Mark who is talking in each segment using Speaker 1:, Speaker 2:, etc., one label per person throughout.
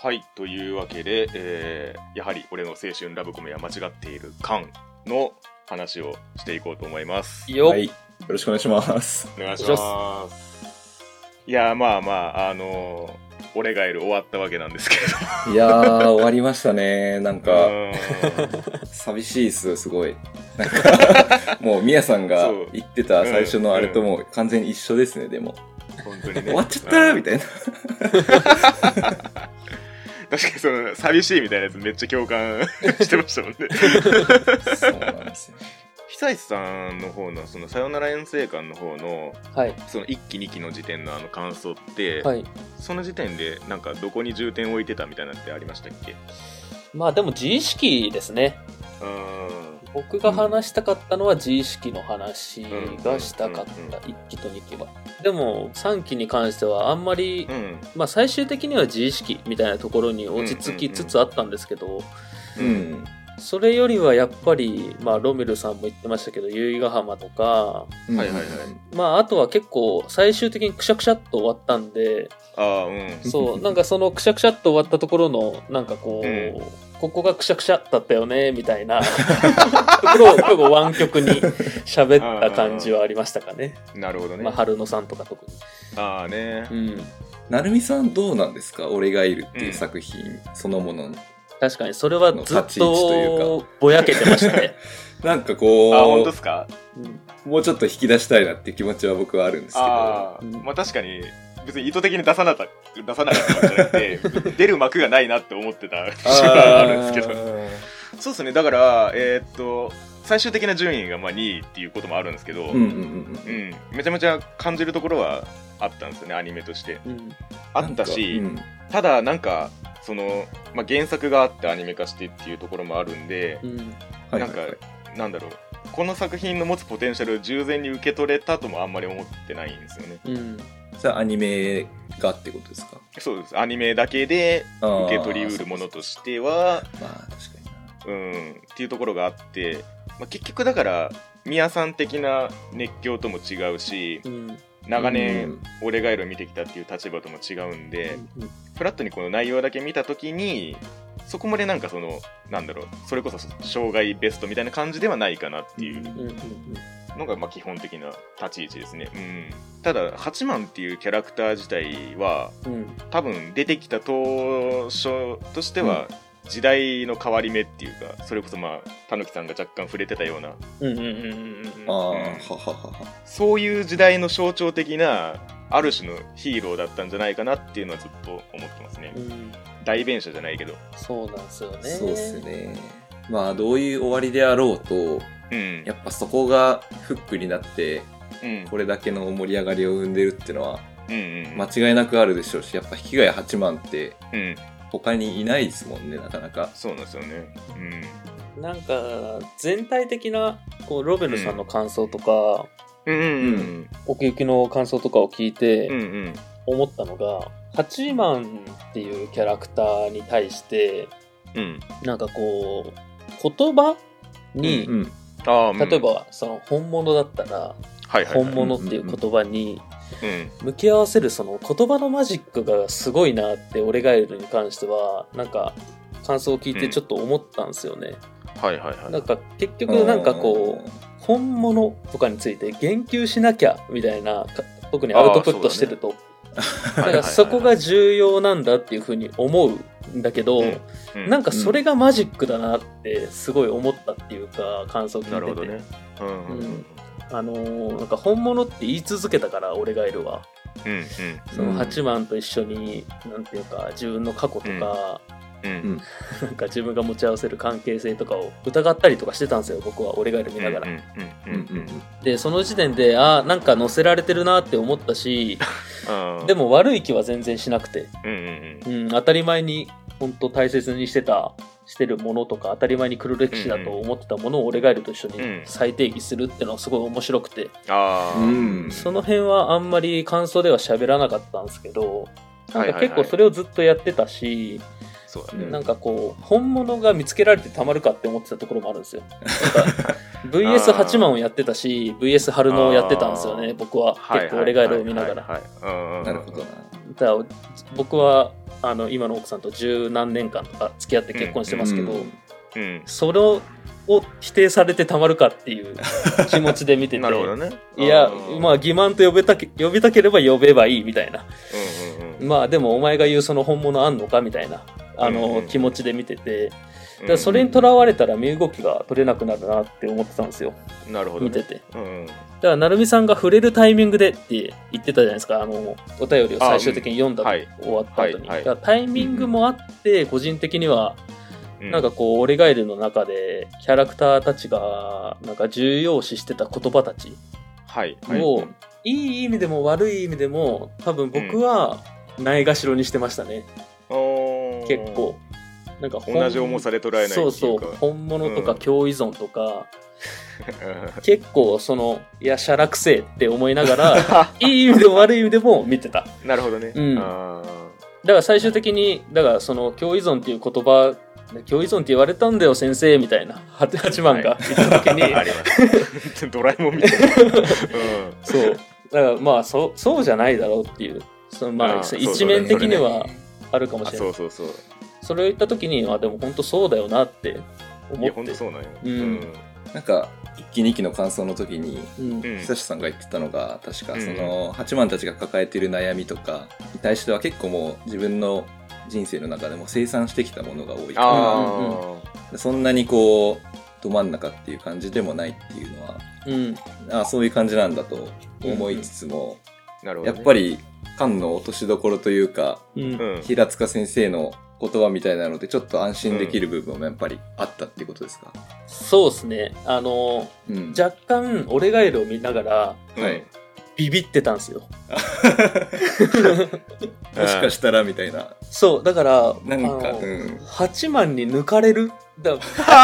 Speaker 1: はい、というわけで、えーやはり俺の青春ラブコメは間違っているカンの話をしていこうと思います。
Speaker 2: よっ、
Speaker 3: はい。よろしくお願いします。
Speaker 1: お願いします。いやー、まあまあ、あのー俺がいる終わったわけなんですけれ
Speaker 3: いやー、終わりましたね。なん
Speaker 1: ど。
Speaker 3: か、寂しいっす、すごい。なんか、もう、みやさんが言ってた最初のあれともう完全に一緒ですね、でも。
Speaker 1: 本当にね。
Speaker 3: 終わっちゃったみたいな。
Speaker 1: 確かにその、寂しいみたいなやつめっちゃ共感してましたもんね。
Speaker 3: そうなんですよ。
Speaker 1: 久石さんの方の、その、さよなら遠征館の方の、
Speaker 2: はい。
Speaker 1: その1期2期の時点のあの感想って、
Speaker 2: はい。
Speaker 1: その時点でなんかどこに重点を置いてたみたいなのってありましたっけ？
Speaker 2: まあでも自意識ですね。
Speaker 1: うーん
Speaker 2: 僕が話したかったのは自意識の話がしたかっ
Speaker 1: うん
Speaker 2: た。1期と2期は。でも3期に関してはあんまり、
Speaker 1: うん
Speaker 2: まあ最終的には自意識みたいなところに落ち着きつつあったんですけど、
Speaker 3: うん。
Speaker 2: それよりはやっぱり、まあロメルさんも言ってましたけど、由比ヶ浜とか、
Speaker 1: はいはいはい
Speaker 2: まああとは結構最終的にくしゃくしゃっと終わったんで、
Speaker 1: ああうん
Speaker 2: そう、なんかそのくしゃくしゃっと終わったところの、なんかこう、
Speaker 1: うん
Speaker 2: ここがくしゃくしゃだったよね、みたいなところを結構湾曲に喋った感じはありましたかね。
Speaker 1: なるほどね、
Speaker 2: まあ、春野さんとか特
Speaker 1: ああね
Speaker 2: に。うん。
Speaker 3: なるみさんどうなんですか？俺がいるっていう作品そのものの。
Speaker 2: 確かに、それはずっ
Speaker 3: と
Speaker 2: ぼやけてましたね。
Speaker 3: なんかこう、
Speaker 1: あ本当ですか？
Speaker 2: うん
Speaker 3: もうちょっと引き出したいなっていう気持ちは僕はあるんですけど。
Speaker 1: あまあ確かに別に意図的に出さなかった出さなかったわけじゃなくて 出る幕がないなって思ってた節はあるんですけど。そうですね。だからえーっと最終的な順位がまあ2位っていうこともあるんですけど、
Speaker 3: うんうんうん
Speaker 1: うん。めちゃめちゃ感じるところはあったんですよねアニメとして。
Speaker 2: うん。
Speaker 1: あったし、ただなんかその、まあ、原作があってアニメ化してっていうところもあるんで、なんかなんだろう。この作品の持つポテンシャルを従前に受け取れたともあんまり思ってないんですよね。
Speaker 2: うん。
Speaker 3: じゃあアニメがってことですか？
Speaker 1: そうです。アニメだけで受け取りうるものとしては
Speaker 3: まあ確かにな。
Speaker 1: うんっていうところがあって、まあ、結局だから宮さん的な熱狂とも違うし
Speaker 2: うん。
Speaker 1: 長年、
Speaker 3: うん。
Speaker 1: 俺がいるを見てきたっていう立場とも違うんで、
Speaker 2: うん
Speaker 1: フラットにこの内容だけ見た時にそこまでなんかそのなんだろうそれこそ障害ベストみたいな感じではないかなっていうのがまあ基本的な立ち位置ですね、うん、ただ八幡っていうキャラクター自体は
Speaker 2: うん。うん
Speaker 1: 多分出てきた当初としては時代の変わり目っていうかそれこそまあたぬきさんが若干触れてたような。
Speaker 2: うんうんうんうん
Speaker 3: ああ、は
Speaker 1: うん。
Speaker 3: ははは。
Speaker 1: そういう時代の象徴的なある種のヒーローだったんじゃないかなっていうのはずっと思ってますね。
Speaker 2: うん。
Speaker 1: 代弁者じゃないけど。
Speaker 2: そうなんですよね。
Speaker 3: そうっすね。まあどういう終わりであろうと、
Speaker 1: うん。
Speaker 3: やっぱそこがフックになって、
Speaker 1: うん。
Speaker 3: これだけの盛り上がりを生んでるっていうのは
Speaker 1: うんうん
Speaker 3: 間違いなくあるでしょうし、やっぱ引き換え8万って
Speaker 1: うん。
Speaker 3: 他にいないですもんね、なかなか。
Speaker 1: そうなんですよね。
Speaker 2: なんか全体的なこうロベルさんの感想とか、
Speaker 1: うん。うんうん
Speaker 2: 奥行きの感想とかを聞いて
Speaker 1: うんうん。
Speaker 2: 思ったのが、ハチマンっていうキャラクターに対して
Speaker 1: うん。
Speaker 2: なんかこう言葉に、
Speaker 3: うん。
Speaker 1: ああうん。
Speaker 2: 例えばその本物だったら本物っていう言葉に
Speaker 1: うん
Speaker 2: 向き合わせるその言葉のマジックがすごいなって俺がいるに関してはなんか感想を聞いてちょっと思ったんですよね。
Speaker 1: はいはいはい。
Speaker 2: なんか結局なんかこう本物とかについて言及しなきゃみたいなか特にアウトプットしてると だからそこが重要なんだっていうふうに思うんだけど、なんかそれがマジックだなってすごい思ったっていうか感想聞いてて。
Speaker 1: なるほどね。うんうん
Speaker 2: うん。あのーなんか本物って言い続けたから俺がいるわ。
Speaker 1: うんうん。
Speaker 2: その八幡と一緒に、なんていうか自分の過去とか、
Speaker 1: うん。
Speaker 2: なんか自分が持ち合わせる関係性とかを疑ったりとかしてたんですよ僕は。俺がいる見ながら、でその時点であーなんか載せられてるなって思ったし
Speaker 1: うん
Speaker 2: でも悪い気は全然しなくて、
Speaker 1: うんうん
Speaker 2: うん、当たり前に本当大切にしてたしてるものとか当たり前に黒歴史だと思ってたものを俺がいると一緒に
Speaker 1: うん。
Speaker 2: 再定義するっていうのはすごい面白くて、
Speaker 3: うん。
Speaker 2: その辺はあんまり感想では喋らなかったんですけどなんか
Speaker 1: はいはいはい。
Speaker 2: 結構それをずっとやってたし、
Speaker 1: そうだね。
Speaker 3: うん。
Speaker 2: なんかこう本物が見つけられてたまるかって思ってたところもあるんですよ。なんか VS8 万 をやってたし VS 春野をやってたんですよね僕は。
Speaker 1: はい
Speaker 2: 結構俺ガイルを見ながら。
Speaker 3: なるほどな。
Speaker 2: だから僕はあの今の奥さんと十何年間とか付き合って結婚してますけど、
Speaker 3: うん
Speaker 1: うん
Speaker 2: それを否定されてたまるかっていう気持ちで見てて。
Speaker 1: なるほどね。
Speaker 2: いや
Speaker 1: うん
Speaker 2: まあ欺瞞と呼べたけ呼びたければ呼べばいいみたいな。
Speaker 1: うんうんうん。
Speaker 2: まあでもお前が言うその本物あんのかみたいなあの、
Speaker 1: うんうん
Speaker 2: 気持ちで見てて。だからそれにとらわれたら身動きが取れなくなるなって思ってたんですよ。
Speaker 1: なるほどね。
Speaker 2: 見てて。
Speaker 1: うんうん。
Speaker 2: だから成美さんが触れるタイミングでって言ってたじゃないですか。あのお便りを最終的に読んだ、
Speaker 1: あうんはい。
Speaker 2: 終わった後に、
Speaker 1: はいはい。
Speaker 2: だからタイミングもあって個人的には
Speaker 1: うん。
Speaker 2: なんかこう、俺ガイルの中で、キャラクターたちが、なんか重要視してた言葉たち
Speaker 1: はい。はい。
Speaker 2: を、いい意味でも悪い意味でも、多分僕は、ないがしろにしてましたね。
Speaker 1: おー
Speaker 2: 結構。なんか本
Speaker 1: 同じ重さで捉えない
Speaker 2: そうそう。本物とか
Speaker 1: うん
Speaker 2: 共依存とか、
Speaker 1: う
Speaker 2: 結構その、いや、しゃらくせえって思いながら、いい意味でも悪い意味でも見てた。
Speaker 1: んなるほどね
Speaker 2: うん
Speaker 1: あ
Speaker 2: だから最終的に、だからその、共依存っていう言葉、共依存って言われたんだよ、先生、みたいな、八番が言った時に、
Speaker 1: ー あります ドラえもんみたいなうん
Speaker 2: そう。だからまあそ、そうじゃないだろうっていう。そのまあ、一面的には
Speaker 3: ね
Speaker 2: あるかもし
Speaker 1: あ
Speaker 2: れない。
Speaker 1: そうそうそう。
Speaker 2: それを言った時に、あ、でも本当そうだよなって
Speaker 1: い
Speaker 2: 思って。
Speaker 1: やほんと。そうなんよ。
Speaker 2: うん。
Speaker 3: なんか、一期二期の感想の時に、
Speaker 2: うん。
Speaker 1: うん。
Speaker 3: 久志さんが言ってたのが、確か
Speaker 1: うん。
Speaker 3: その、八幡たちが抱えている悩みとかに対しては結構もう自分の人生の中でも生産してきたものが多いか
Speaker 1: あ
Speaker 3: ら、そんなにこう、ど真ん中っていう感じでもないっていうのは、
Speaker 2: うん。
Speaker 3: あそういう感じなんだと思いつつも、
Speaker 1: あなるほどね。
Speaker 3: やっぱり、菅の落としどころというか、
Speaker 2: うん。
Speaker 1: うん
Speaker 3: 平塚先生の言葉みたいなので、ちょっと安心できる部分もやっぱりあったっていうことですか、
Speaker 2: そうですね。あの、
Speaker 3: うん、
Speaker 2: 若干、俺ガエルを見ながら、
Speaker 1: うん
Speaker 3: はい
Speaker 2: ビビってたんですよ。
Speaker 3: もしかしたらみたいな。
Speaker 2: そう、だから、
Speaker 3: なんか、
Speaker 2: あの
Speaker 3: うん。
Speaker 2: 8万に抜かれる？だ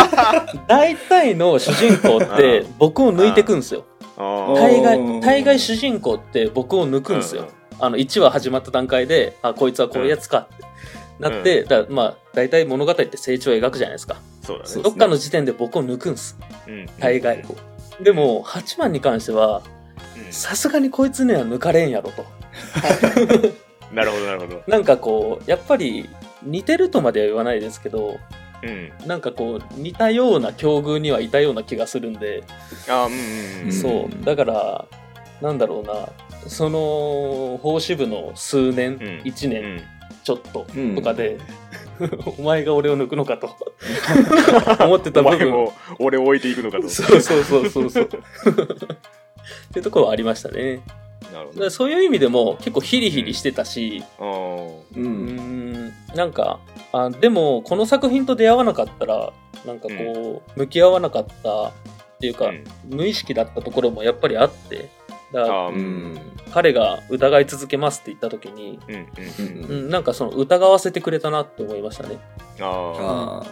Speaker 2: 大体の主人公って 僕を抜いてくんですよ。
Speaker 1: あ
Speaker 3: お
Speaker 1: ー
Speaker 2: 大概、
Speaker 3: ー
Speaker 2: 大概主人公って僕を抜くんですよ。あの、1話始まった段階で、あ、こいつはこういうやつかってなって、だからまあ、大体物語って成長を描くじゃないですか。
Speaker 1: そうだね。
Speaker 2: どっかの時点で僕を抜くんす。
Speaker 1: うん。
Speaker 2: 大概。でも、8番に関しては、
Speaker 1: うん。
Speaker 2: さすがにこいつには抜かれんやろと。
Speaker 1: なるほどなるほど。
Speaker 2: なんかこう、やっぱり似てるとまでは言わないですけど、
Speaker 1: うん。
Speaker 2: なんかこう、似たような境遇にはいたような気がするんで、
Speaker 1: あーうんうんうん。
Speaker 2: そう。だから、なんだろうな、その、法支部の数年、
Speaker 1: うん。
Speaker 2: 1年
Speaker 1: うん。
Speaker 2: ちょっと
Speaker 3: うん。
Speaker 2: とかで、お前が俺を抜くのかと。思ってた部分。
Speaker 1: お前も俺を置いていくのかと。
Speaker 2: そうそうそうそうそう。っていうところはありましたね。だから
Speaker 1: なるほど。
Speaker 2: そういう意味でも結構ヒリヒリしてたし、
Speaker 3: う。
Speaker 2: うん。ーん、なんか、あでもこの作品と出会わなかったら、なんかこう、向き合わなかったっていうか、
Speaker 1: うん。
Speaker 2: 無意識だったところもやっぱりあって、だから。彼が疑い続けますって言った時に、
Speaker 1: うんうん
Speaker 3: うん
Speaker 2: うん、なんかその疑わせてくれたなって思いましたね。
Speaker 1: ああ
Speaker 3: あ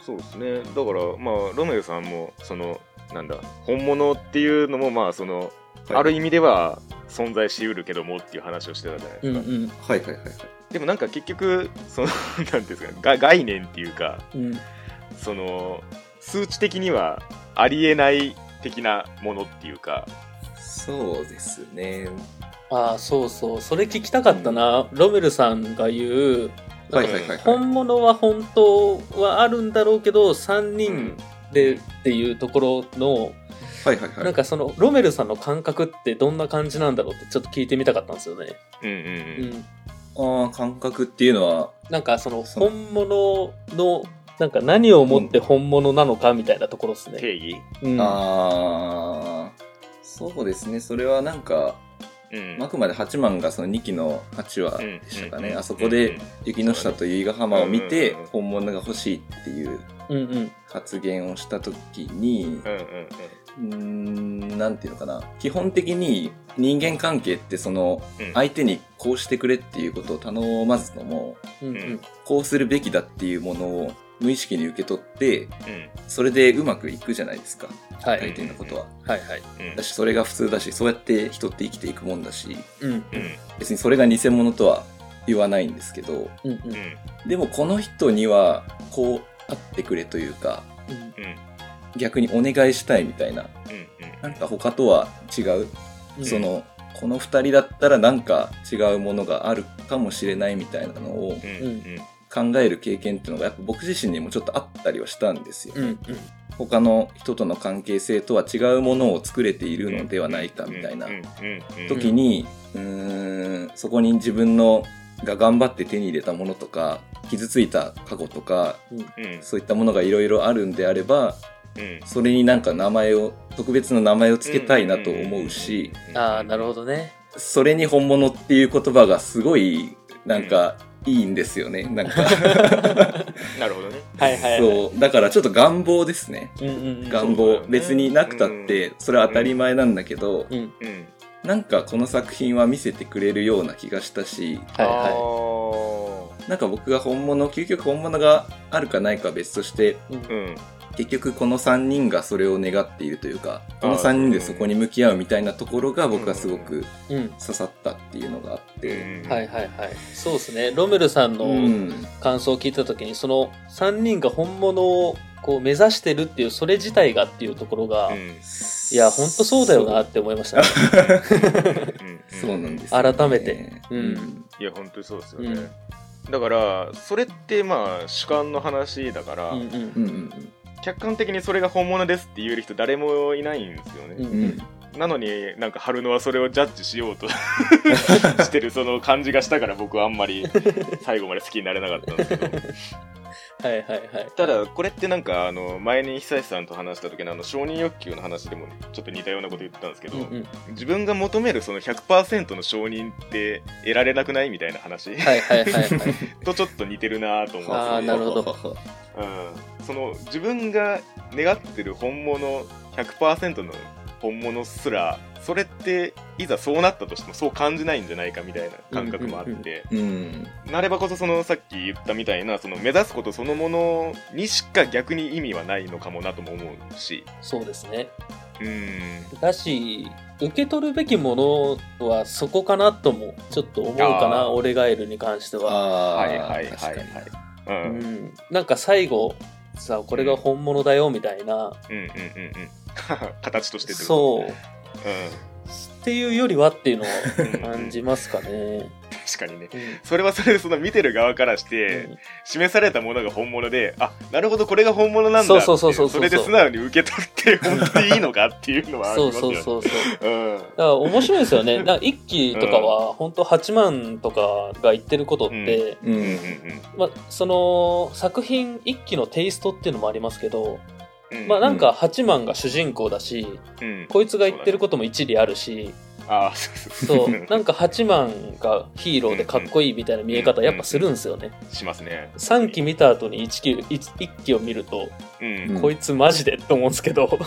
Speaker 1: そうですねだからまあロメオさんもそのなんだ本物っていうのもまあその、
Speaker 3: はい
Speaker 1: ある意味では存在しうるけどもっていう話をしてたじゃないですか、
Speaker 2: うんうん。
Speaker 3: あ。はいはいはいはい。
Speaker 1: でもなんか結局その なんていうんですかが概念っていうか
Speaker 2: うん、
Speaker 1: その数値的にはありえない的なものっていうか
Speaker 3: そうですね。
Speaker 2: ああ、そうそう。それ聞きたかったな。ロメルさんが言う、
Speaker 3: はいはいはいはい。
Speaker 2: 本物は本当はあるんだろうけど、3人でっていうところの、
Speaker 3: はいはいはい。
Speaker 2: なんかそのロメルさんの感覚ってどんな感じなんだろうってちょっと聞いてみたかったんですよね。
Speaker 1: うんうん
Speaker 2: う
Speaker 1: うん
Speaker 2: ん。
Speaker 3: ああ、感覚っていうのは、
Speaker 2: なんかその本物の、なんか何をもって本物なのかみたいなところですね。
Speaker 1: 定義
Speaker 2: うん。
Speaker 3: ああ、そうですね。それはなんか、
Speaker 1: うん
Speaker 3: あくまで八幡がその2期の8話でしたかね。
Speaker 1: うん
Speaker 3: あそこで雪の下と由比ヶ浜を見て本物が欲しいっていう。発言をした時に、
Speaker 1: うんうん
Speaker 3: うーん、なんていうのかな。基本的に人間関係ってその
Speaker 1: うん
Speaker 3: 相手にこうしてくれっていうことを頼まずとも、
Speaker 2: うんうん。
Speaker 3: こうするべきだっていうものを無意識に受け取って、
Speaker 1: うん。
Speaker 3: それでうまくいくじゃないですか。
Speaker 2: はい。
Speaker 3: 大抵のことは。
Speaker 2: はいはい。
Speaker 1: うん。
Speaker 3: だし、それが普通だし、そうやって人って生きていくもんだし、
Speaker 2: うん。
Speaker 1: うん。
Speaker 3: 別にそれが偽物とは言わないんですけど、
Speaker 2: うんうん。
Speaker 1: うん。
Speaker 3: でもこの人にはこうあってくれというか、
Speaker 2: うん。
Speaker 1: うん。
Speaker 3: 逆にお願いしたいみたいな。
Speaker 1: うんうん。
Speaker 3: なんか他とは違う、
Speaker 2: うん。
Speaker 3: そのこの2人だったらなんか違うものがあるかもしれないみたいなのを
Speaker 1: うんうん
Speaker 3: 考える経験っていうのがやっぱ僕自身にもちょっとあったりはしたんですよね、
Speaker 2: うんうん。
Speaker 3: 他の人との関係性とは違うものを作れているのではないかみたいな時にうーんそこに自分のが頑張って手に入れたものとか傷ついた過去とか
Speaker 1: うん
Speaker 3: そういったものがいろいろあるんであれば
Speaker 1: うん。
Speaker 3: それになんか名前を特別な名前を付けたいなと思うし
Speaker 2: ああなるほどね。
Speaker 3: それに本物っていう言葉がすごいなんかいいんですよねなんか。
Speaker 1: なるほどね。
Speaker 2: はいはいはい。
Speaker 3: そう。だからちょっと願望ですね。
Speaker 2: うんうんうん。
Speaker 3: 願望。
Speaker 1: ね。
Speaker 3: 別になくたってそれは当たり前なんだけど
Speaker 2: うん。
Speaker 1: うん
Speaker 3: なんかこの作品は見せてくれるような気がしたし
Speaker 2: はいは
Speaker 1: は
Speaker 3: なんか僕が本物究極本物があるかないかは別として
Speaker 2: いうん。
Speaker 1: うん
Speaker 3: 結局この3人がそれを願っているというかこの3人でそこに向き合うみたいなところが僕はすごく
Speaker 2: うん。
Speaker 3: 刺さったっていうのがあって、
Speaker 2: はいはいはい。そうですね。ロメルさんの
Speaker 3: うん、
Speaker 2: 感想を聞いた時にその3人が本物をこう目指してるっていうそれ自体がっていうところが、
Speaker 1: うん。
Speaker 2: いや本当そうだよなって思いました。ね
Speaker 3: そうなんですよね、
Speaker 2: 改めて。うん。
Speaker 3: うん。
Speaker 1: いや本当にそうですよね、だからそれってまあ主観の話だから、
Speaker 2: うん。うん
Speaker 3: うんうん
Speaker 1: 客観的にそれが本物ですって言える人誰もいないんですよね、
Speaker 2: うん
Speaker 3: うん。うん
Speaker 1: なのになんか春野はそれをジャッジしようと してるその感じがしたから僕はあんまり最後まで好きになれなかったんですけど
Speaker 2: はいはいはい。
Speaker 1: ただこれってなんかあの前に久石さんと話した時のあの承認欲求の話でもちょっと似たようなこと言ってたんですけど、
Speaker 2: うんうん。
Speaker 1: 自分が求めるその100%の承認って得られなくないみたいな話
Speaker 2: はいはいはいはい。
Speaker 1: とちょっと似てるなと思
Speaker 2: あー
Speaker 1: うんですよ。
Speaker 2: なるほど
Speaker 1: うん、その自分が願ってる本物100%の本物すらそれっていざそうなったとしてもそう感じないんじゃないかみたいな感覚もあって、
Speaker 3: うん
Speaker 1: なればこそそのさっき言ったみたいなその目指すことそのものにしか逆に意味はないのかもなとも思うし。
Speaker 2: そうですね。
Speaker 1: うん。
Speaker 2: だし受け取るべきものはそこかなともちょっと思うかなオレガエルに関しては、
Speaker 1: はいはいはいはい。う
Speaker 2: うん。ん、なんか最後さこれが本物だよみたいな、
Speaker 1: うんうんうんうん。形として
Speaker 2: そう。
Speaker 1: うん
Speaker 2: っていうよりはっていうのを感じますかね。
Speaker 1: 確かにね。
Speaker 2: うん。
Speaker 1: それはそれでその見てる側からして、示されたものが本物であなるほどこれが本物なんだ
Speaker 2: そうそうそうそうそう
Speaker 1: れで素直に受け取って本当にいいのかっていうのはあり
Speaker 2: そう
Speaker 1: ますよね。
Speaker 2: そうそうそう。
Speaker 1: うん。
Speaker 2: だから面白いですよね。なんか一期とかは本当8万とかが言ってることって、
Speaker 3: う
Speaker 1: うんうん
Speaker 3: ん
Speaker 2: まあ、その作品一期のテイストっていうのもありますけど、
Speaker 1: うん
Speaker 2: まあなんか8万が主人公だし、
Speaker 1: うん。
Speaker 2: こいつが言ってることも一理あるし、
Speaker 1: あそう
Speaker 2: なんか8万がヒーローでかっこいいみたいな見え方やっぱするんですよね。
Speaker 1: しますね。
Speaker 2: 3期見た後に1期 ,1 期を見ると、
Speaker 1: うん。
Speaker 3: うん。
Speaker 2: こいつマジでって思うんですけど。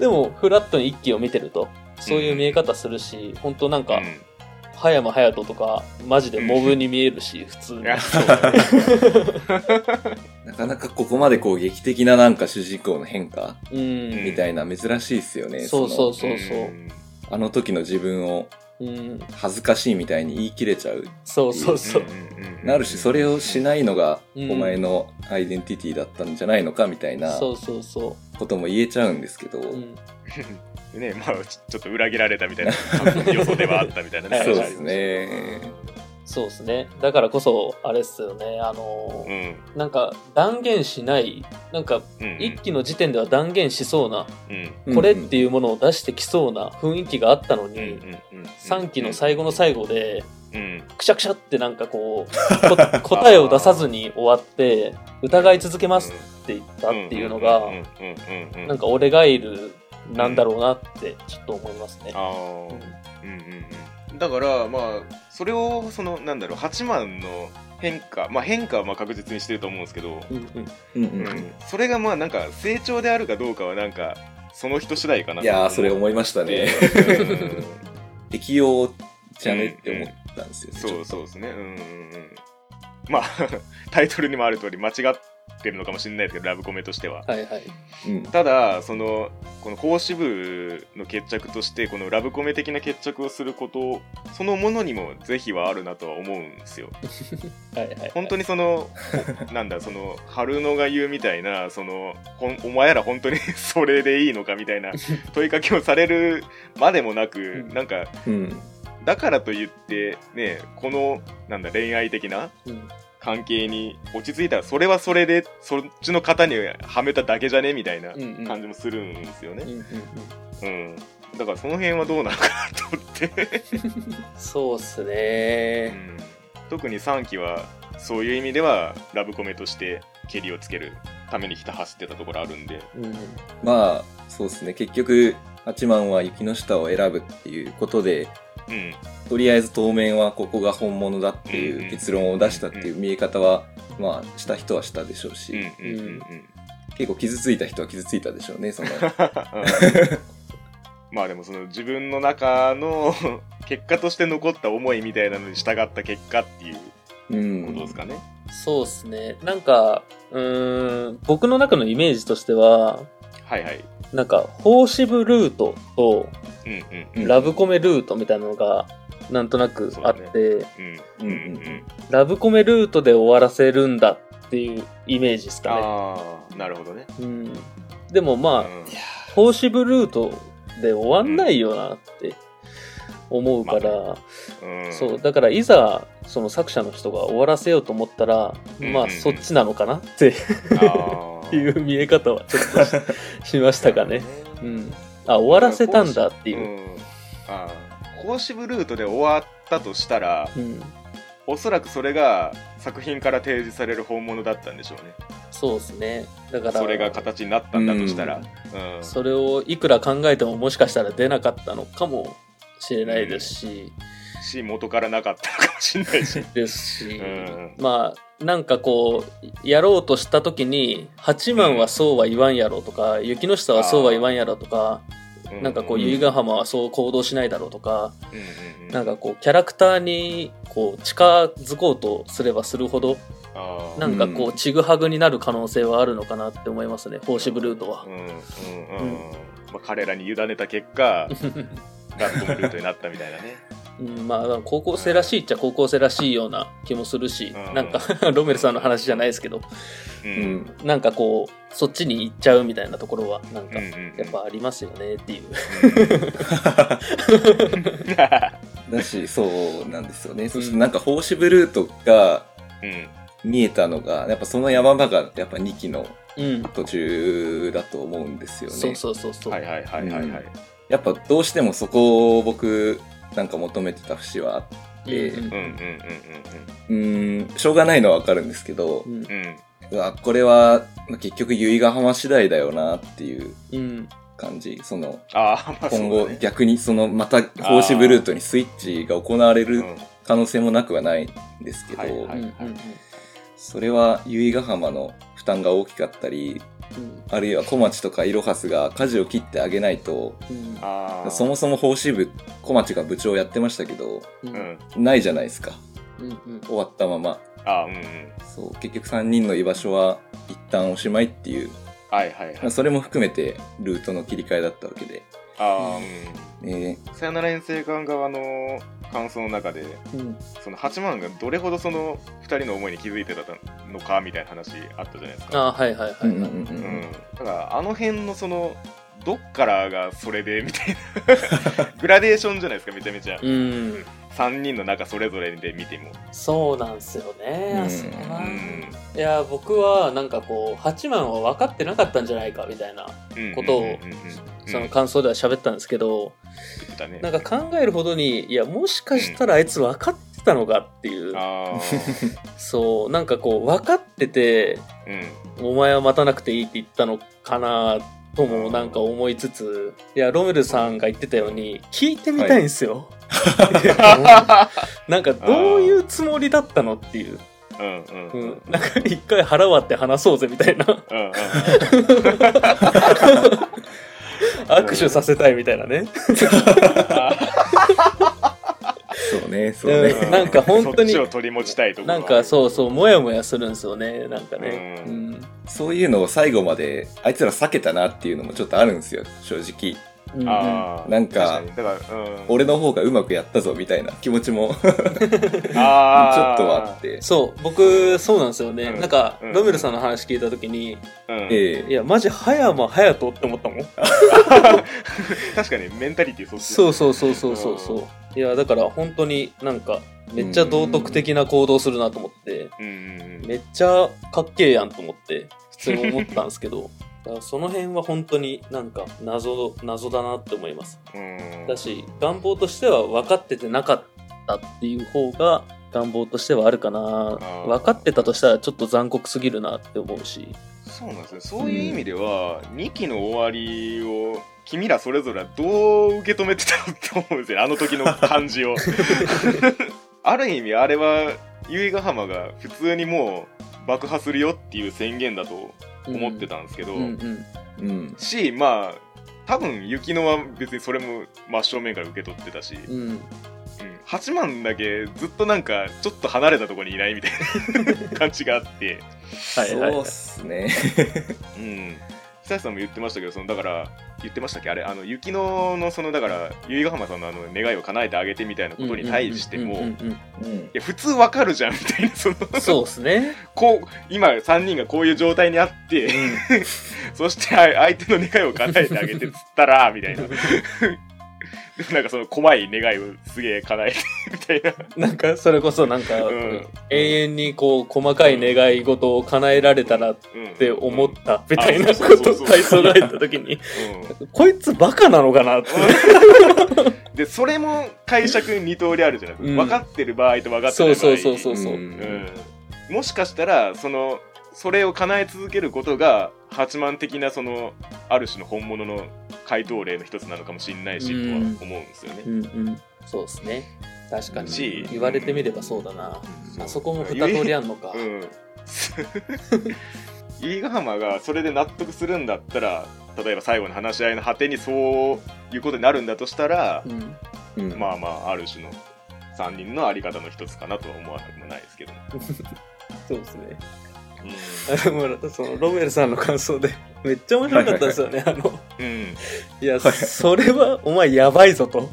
Speaker 2: でもフラットに1期を見てるとそういう見え方するし、本当なんか、
Speaker 1: うん
Speaker 2: 葉山隼人とかマジでモブに見えるし、普通に。
Speaker 3: なかなかここまでこう劇的ななんか主人公の変化
Speaker 2: うん。
Speaker 3: みたいな珍しいですよね。
Speaker 2: そうそう
Speaker 3: の
Speaker 2: そう。そう
Speaker 1: うん。
Speaker 3: あの時の自分を
Speaker 2: うん。
Speaker 3: 恥ずかしいみたいに言い切れちゃう。
Speaker 2: そうそうそう、
Speaker 3: なるし、それをしないのが
Speaker 2: うん。
Speaker 3: お前のアイデンティティだったんじゃないのかみたいな
Speaker 2: そうそうそ
Speaker 3: ことも言えちゃうんですけど、
Speaker 2: う、うん、
Speaker 1: ねまあちちょっと裏切られたみたいな 予想ではあったみたいなね。
Speaker 3: そうですね。
Speaker 2: そうですね。だからこそあれっすよね。あの
Speaker 1: う、ん。
Speaker 2: なんか断言しないなんか
Speaker 1: うん。
Speaker 2: 一期の時点では断言しそうな、
Speaker 1: うん。
Speaker 2: これっていうものを出してきそうな雰囲気があったのに、
Speaker 1: うんうんうん
Speaker 2: 3期の最後の最後で
Speaker 1: うん。
Speaker 2: くしゃくしゃってなんかこうこ 答えを出さずに終わって疑い続けますって言ったっていうのがなんか俺がいるなんだろうなってちょっと思いますね。
Speaker 1: ああうんうんうん。だからまあそれをそのなんだろう8万の変化まあ変化はまあ確実にしてると思うんですけど、
Speaker 2: うんうん。
Speaker 3: うん
Speaker 1: う
Speaker 3: うん。ん。
Speaker 1: それがまあなんか成長であるかどうかはなんかその人次第かない
Speaker 3: やー、それ
Speaker 1: 思
Speaker 3: 思いましたね。
Speaker 1: うん。
Speaker 3: 適用じゃねって思ったんですよね。
Speaker 1: そうそうですね。うんうんうん。まあ タイトルにもある通り間違っってるのかもしれないですけどラブコメとしては
Speaker 2: はいはい。
Speaker 3: うん。
Speaker 1: ただそのこの法支部の決着としてこのラブコメ的な決着をすることそのものにも是非はあるなとは思うんですよ
Speaker 2: はいはい。
Speaker 1: 本当にそのほなんだその春野が言うみたいなそのほんお前ら本当にそれでいいのかみたいな 問いかけをされるまでもなく
Speaker 2: ん
Speaker 1: なんか
Speaker 3: うん。
Speaker 1: だからといってねこのなんだ恋愛的な
Speaker 2: うん
Speaker 1: 関係に落ち着いたらそれはそれでそっちの型にはめただけじゃね？みたいな感じもするんですよね。
Speaker 2: うん
Speaker 1: だからその辺はどうなのかなと思って、
Speaker 2: そうっす
Speaker 1: う
Speaker 2: ね。
Speaker 1: ん、特に3期はそういう意味ではラブコメとしてケリをつけるためにひた走ってたところあるんで。
Speaker 2: うん
Speaker 3: まあ、そうですね。結局、八幡は雪の下を選ぶっていうことで、
Speaker 1: うん
Speaker 3: とりあえず当面はここが本物だっていう結論を出したっていう見え方は、まあ、した人はしたでしょうし、
Speaker 1: うんうんうんうん
Speaker 3: 結構傷ついた人は傷ついたでしょうね、その。
Speaker 1: まあでもその自分の中の結果として残った思いみたいなのに従った結果っていう
Speaker 3: うん。
Speaker 1: ことですかね。
Speaker 2: そうっすね。なんか、うーん、僕の中のイメージとしては、
Speaker 1: はいはい。
Speaker 2: なんか、フォーシブルートと
Speaker 1: うんうん
Speaker 3: うん
Speaker 2: ラブコメルートみたいなのが、なんとなくあって、ラブコメルートで終わらせるんだっていうイメージですかね。
Speaker 1: ああなるほどね。
Speaker 2: うん、でもまあ、
Speaker 1: うん。
Speaker 2: フォーシブルートで終わんないよなって思うから、
Speaker 1: うん。
Speaker 2: そう、だからいざ、その作者の人が終わらせようと思ったら、まあそっちなのかなって いう見え方はちょっとししましたかね。うん。あ、終わらせたんだっていう。う。
Speaker 1: ん。あーコーシブルートで終わったとしたら
Speaker 2: うん。
Speaker 1: おそらくそれが作品から提示される本物だったんでしょうね。
Speaker 2: そうですね。だから、
Speaker 1: それが形になったんだとしたら、
Speaker 3: うん。
Speaker 1: うん。
Speaker 2: それをいくら考えてももしかしたら出なかったのかもしれないですし、
Speaker 1: し元からなかったのかもしれないし。
Speaker 2: ですし、
Speaker 1: うん。
Speaker 2: まあなんかこうやろうとした時に八幡はそうは言わんやろとか、雪の下はそうは言わんやろとか、なんかこう
Speaker 3: うん
Speaker 2: 由比ヶ浜はそう行動しないだろうとか、
Speaker 1: うん
Speaker 2: なんかこうキャラクターにこう近づこうとすればするほどなんかこ
Speaker 3: う
Speaker 2: うちぐはぐになる可能性はあるのかなって思いますねフォーシブルートは。
Speaker 1: う。んうんうん。まあ、彼らに委ねた結果ラブコメルートになったみたいなね
Speaker 2: うん、まあ高校生らしいっちゃ高校生らしいような気もするし、
Speaker 1: うん。
Speaker 2: なんか ロメルさんの話じゃないですけど。
Speaker 1: う
Speaker 3: うん。ん。
Speaker 2: なんかこうそっちに行っちゃうみたいなところはなんかやっぱありますよねっていう。
Speaker 3: だし、そうなんですよね。そしてなんか、フォーシブルートが
Speaker 1: うん。
Speaker 3: 見えたのが、やっぱその山場がやっぱ2期の
Speaker 2: うん、
Speaker 3: 途中だと思うんですよね。
Speaker 2: そうそうそうそう。
Speaker 1: はいはいはいはいはい。
Speaker 3: やっぱどうしてもそこを僕なんか求めてた節はあって、
Speaker 2: うん
Speaker 3: しょうがないのはわかるんですけど
Speaker 2: う、ん。
Speaker 1: うんうん
Speaker 3: うわ、これはまあ結局由比ヶ浜次第だよなっていう
Speaker 2: うん
Speaker 3: 感じ。その、
Speaker 1: ああまあそう
Speaker 3: 今後逆にそのまたフォーシブルートにスイッチが行われる
Speaker 1: うん。
Speaker 3: 可能性もなくはないんですけど、それは由比ヶ浜の負担が大きかったり、
Speaker 2: うん
Speaker 3: あるいは小町とかイロハスが舵を切ってあげないと、そもそもフォーシ部小町が部長やってましたけど、ないじゃないですか。
Speaker 2: うんうん。
Speaker 3: 終わったまま。
Speaker 1: あうんうん。
Speaker 3: そう、結局3人の居場所は一旦おしまいっていう、
Speaker 1: はいはいはい。
Speaker 3: まあ、それも含めてルートの切り替えだったわけで。
Speaker 1: ああうん。
Speaker 3: ね
Speaker 1: さよなら遠征館側の感想の中で
Speaker 2: うん。
Speaker 1: その八幡がどれほどその2人の思いに気づいてたのかみたいな話あったじゃないですか、
Speaker 2: あはいはいはいはい。
Speaker 3: うん。
Speaker 1: だからあの辺のそのどっからがそれでみたいな。グラデーションじゃないですかめちゃめちゃ。
Speaker 2: うん、
Speaker 1: 3人の中それぞれで見ても。
Speaker 2: そうなんですよね。
Speaker 3: うん。
Speaker 2: あそうだ。な
Speaker 1: うん。
Speaker 2: いや僕はなんかこう八幡は分かってなかったんじゃないかみたいな
Speaker 1: うん。
Speaker 2: ことをその感想では喋ったんですけど、
Speaker 1: ね。
Speaker 2: なんか考えるほどにいやもしかしたらあいつ分かってたのかっていう、
Speaker 1: あ
Speaker 2: そうなんかこう分かってて
Speaker 1: あうん。
Speaker 2: お前は待たなくていいって言ったのかなともなんか思いつついやロメルさんが言ってたように聞いてみたいんですよ、なんかどういうつもりだったのっていう、
Speaker 1: うんうん
Speaker 2: う
Speaker 1: うん。
Speaker 2: ん、なんか一回腹割って話そうぜみたいな。
Speaker 1: うんうん。
Speaker 2: 握手させたいみたいなね
Speaker 3: そうねそうね、
Speaker 2: うん。なんか本当に
Speaker 1: そっちを取り持ちたいと
Speaker 2: なんかそうそうモヤモヤするんですよね。なん。かね
Speaker 1: う
Speaker 2: うんん。
Speaker 3: そういうのを最後まであいつら避けたなっていうのもちょっとあるんですよ正直
Speaker 2: うん
Speaker 3: なんか俺の方がうまくやったぞみたいな気持ちも ちょっとあって。
Speaker 2: そう僕そうなんですよね、
Speaker 1: うん。
Speaker 2: なんか、
Speaker 1: うん。
Speaker 2: ロメルさんの話聞いた時に、
Speaker 1: うん。
Speaker 3: ええ。
Speaker 2: いやマジ葉山隼人って思ったもん
Speaker 1: 確かにメンタリティそっち。
Speaker 2: そうそうそうそうそうそう。いやだから本当になんかめっちゃ道徳的な行動するなと思って。
Speaker 1: うんうんうん。
Speaker 2: めっちゃかっけえやんと思って普通に思ったんですけどだからその辺は本当になんか謎謎だなって思います。
Speaker 1: うん。
Speaker 2: だし願望としては分かっててなかったっていう方が願望としてはあるかな。
Speaker 1: ー。
Speaker 2: 分かってたとしたらちょっと残酷すぎるなって思うし。
Speaker 1: そうなんですねそういう意味では、2期の終わりを君らそれぞれはどう受け止めてたのって思うんですよ。ねあの時の感じを。ある意味あれは由比ヶ浜が普通にもう爆破するよっていう宣言だと思ってたんですけど、しまあ多分雪乃は別にそれも真正面から受け取ってたし、
Speaker 2: うん。
Speaker 1: うん、8万だけずっとなんかちょっと離れたところにいないみたいな感じがあって。
Speaker 3: そうっすね。
Speaker 1: うん久石さんも言ってましたけどそのだから言ってましたっけ？あれあの雪乃のそのだから由比ヶ浜さんのあの願いを叶えてあげてみたいなことに対しても
Speaker 2: うんうんうん
Speaker 3: うん
Speaker 1: いや普通わかるじゃんみたいなその
Speaker 2: うんそうですね、
Speaker 1: こう今3人がこういう状態にあってそしてあ相手の願いを叶えてあげてっつったらみたいな なんかその怖い願いをすげえ叶えて みたいな。
Speaker 2: なんかそれこそなんか、
Speaker 1: うん。
Speaker 2: 永遠にこう細かい願い事を叶えられたらっ
Speaker 1: って
Speaker 2: 思ったみたいなこと
Speaker 1: そうそうそう。
Speaker 2: 体操が入った時に
Speaker 1: うん。
Speaker 2: こいつバカなのかなって。
Speaker 1: でそれも解釈二通りあるじゃない。です分かってる場合と分かって
Speaker 2: そう
Speaker 1: ない場合。
Speaker 2: そうそうそうそう、
Speaker 3: う。
Speaker 1: うもしかしたらそのそれを叶え続けることが八幡的なそのある種の本物の回答例の一つなのかもしれないし、
Speaker 2: うん。
Speaker 1: とは思うんですよね。
Speaker 2: う。んうん。そうですね。確かに。
Speaker 1: し
Speaker 2: 言われてみればそうだな、
Speaker 1: そう。
Speaker 2: あそこも二通りあんのか、
Speaker 1: うん。飯ヶ浜がそれで納得するんだったら例えば最後の話し合いの果てにそういうことになるんだとしたら、
Speaker 2: うん。
Speaker 3: うん。
Speaker 1: まあまあある種の3人のあり方の一つかなとは思わなくもないですけど、
Speaker 2: そうですね そのロメルさんの感想でめっちゃ面白かったですよねあの。
Speaker 1: うん、
Speaker 2: いやそれはお前やばいぞと。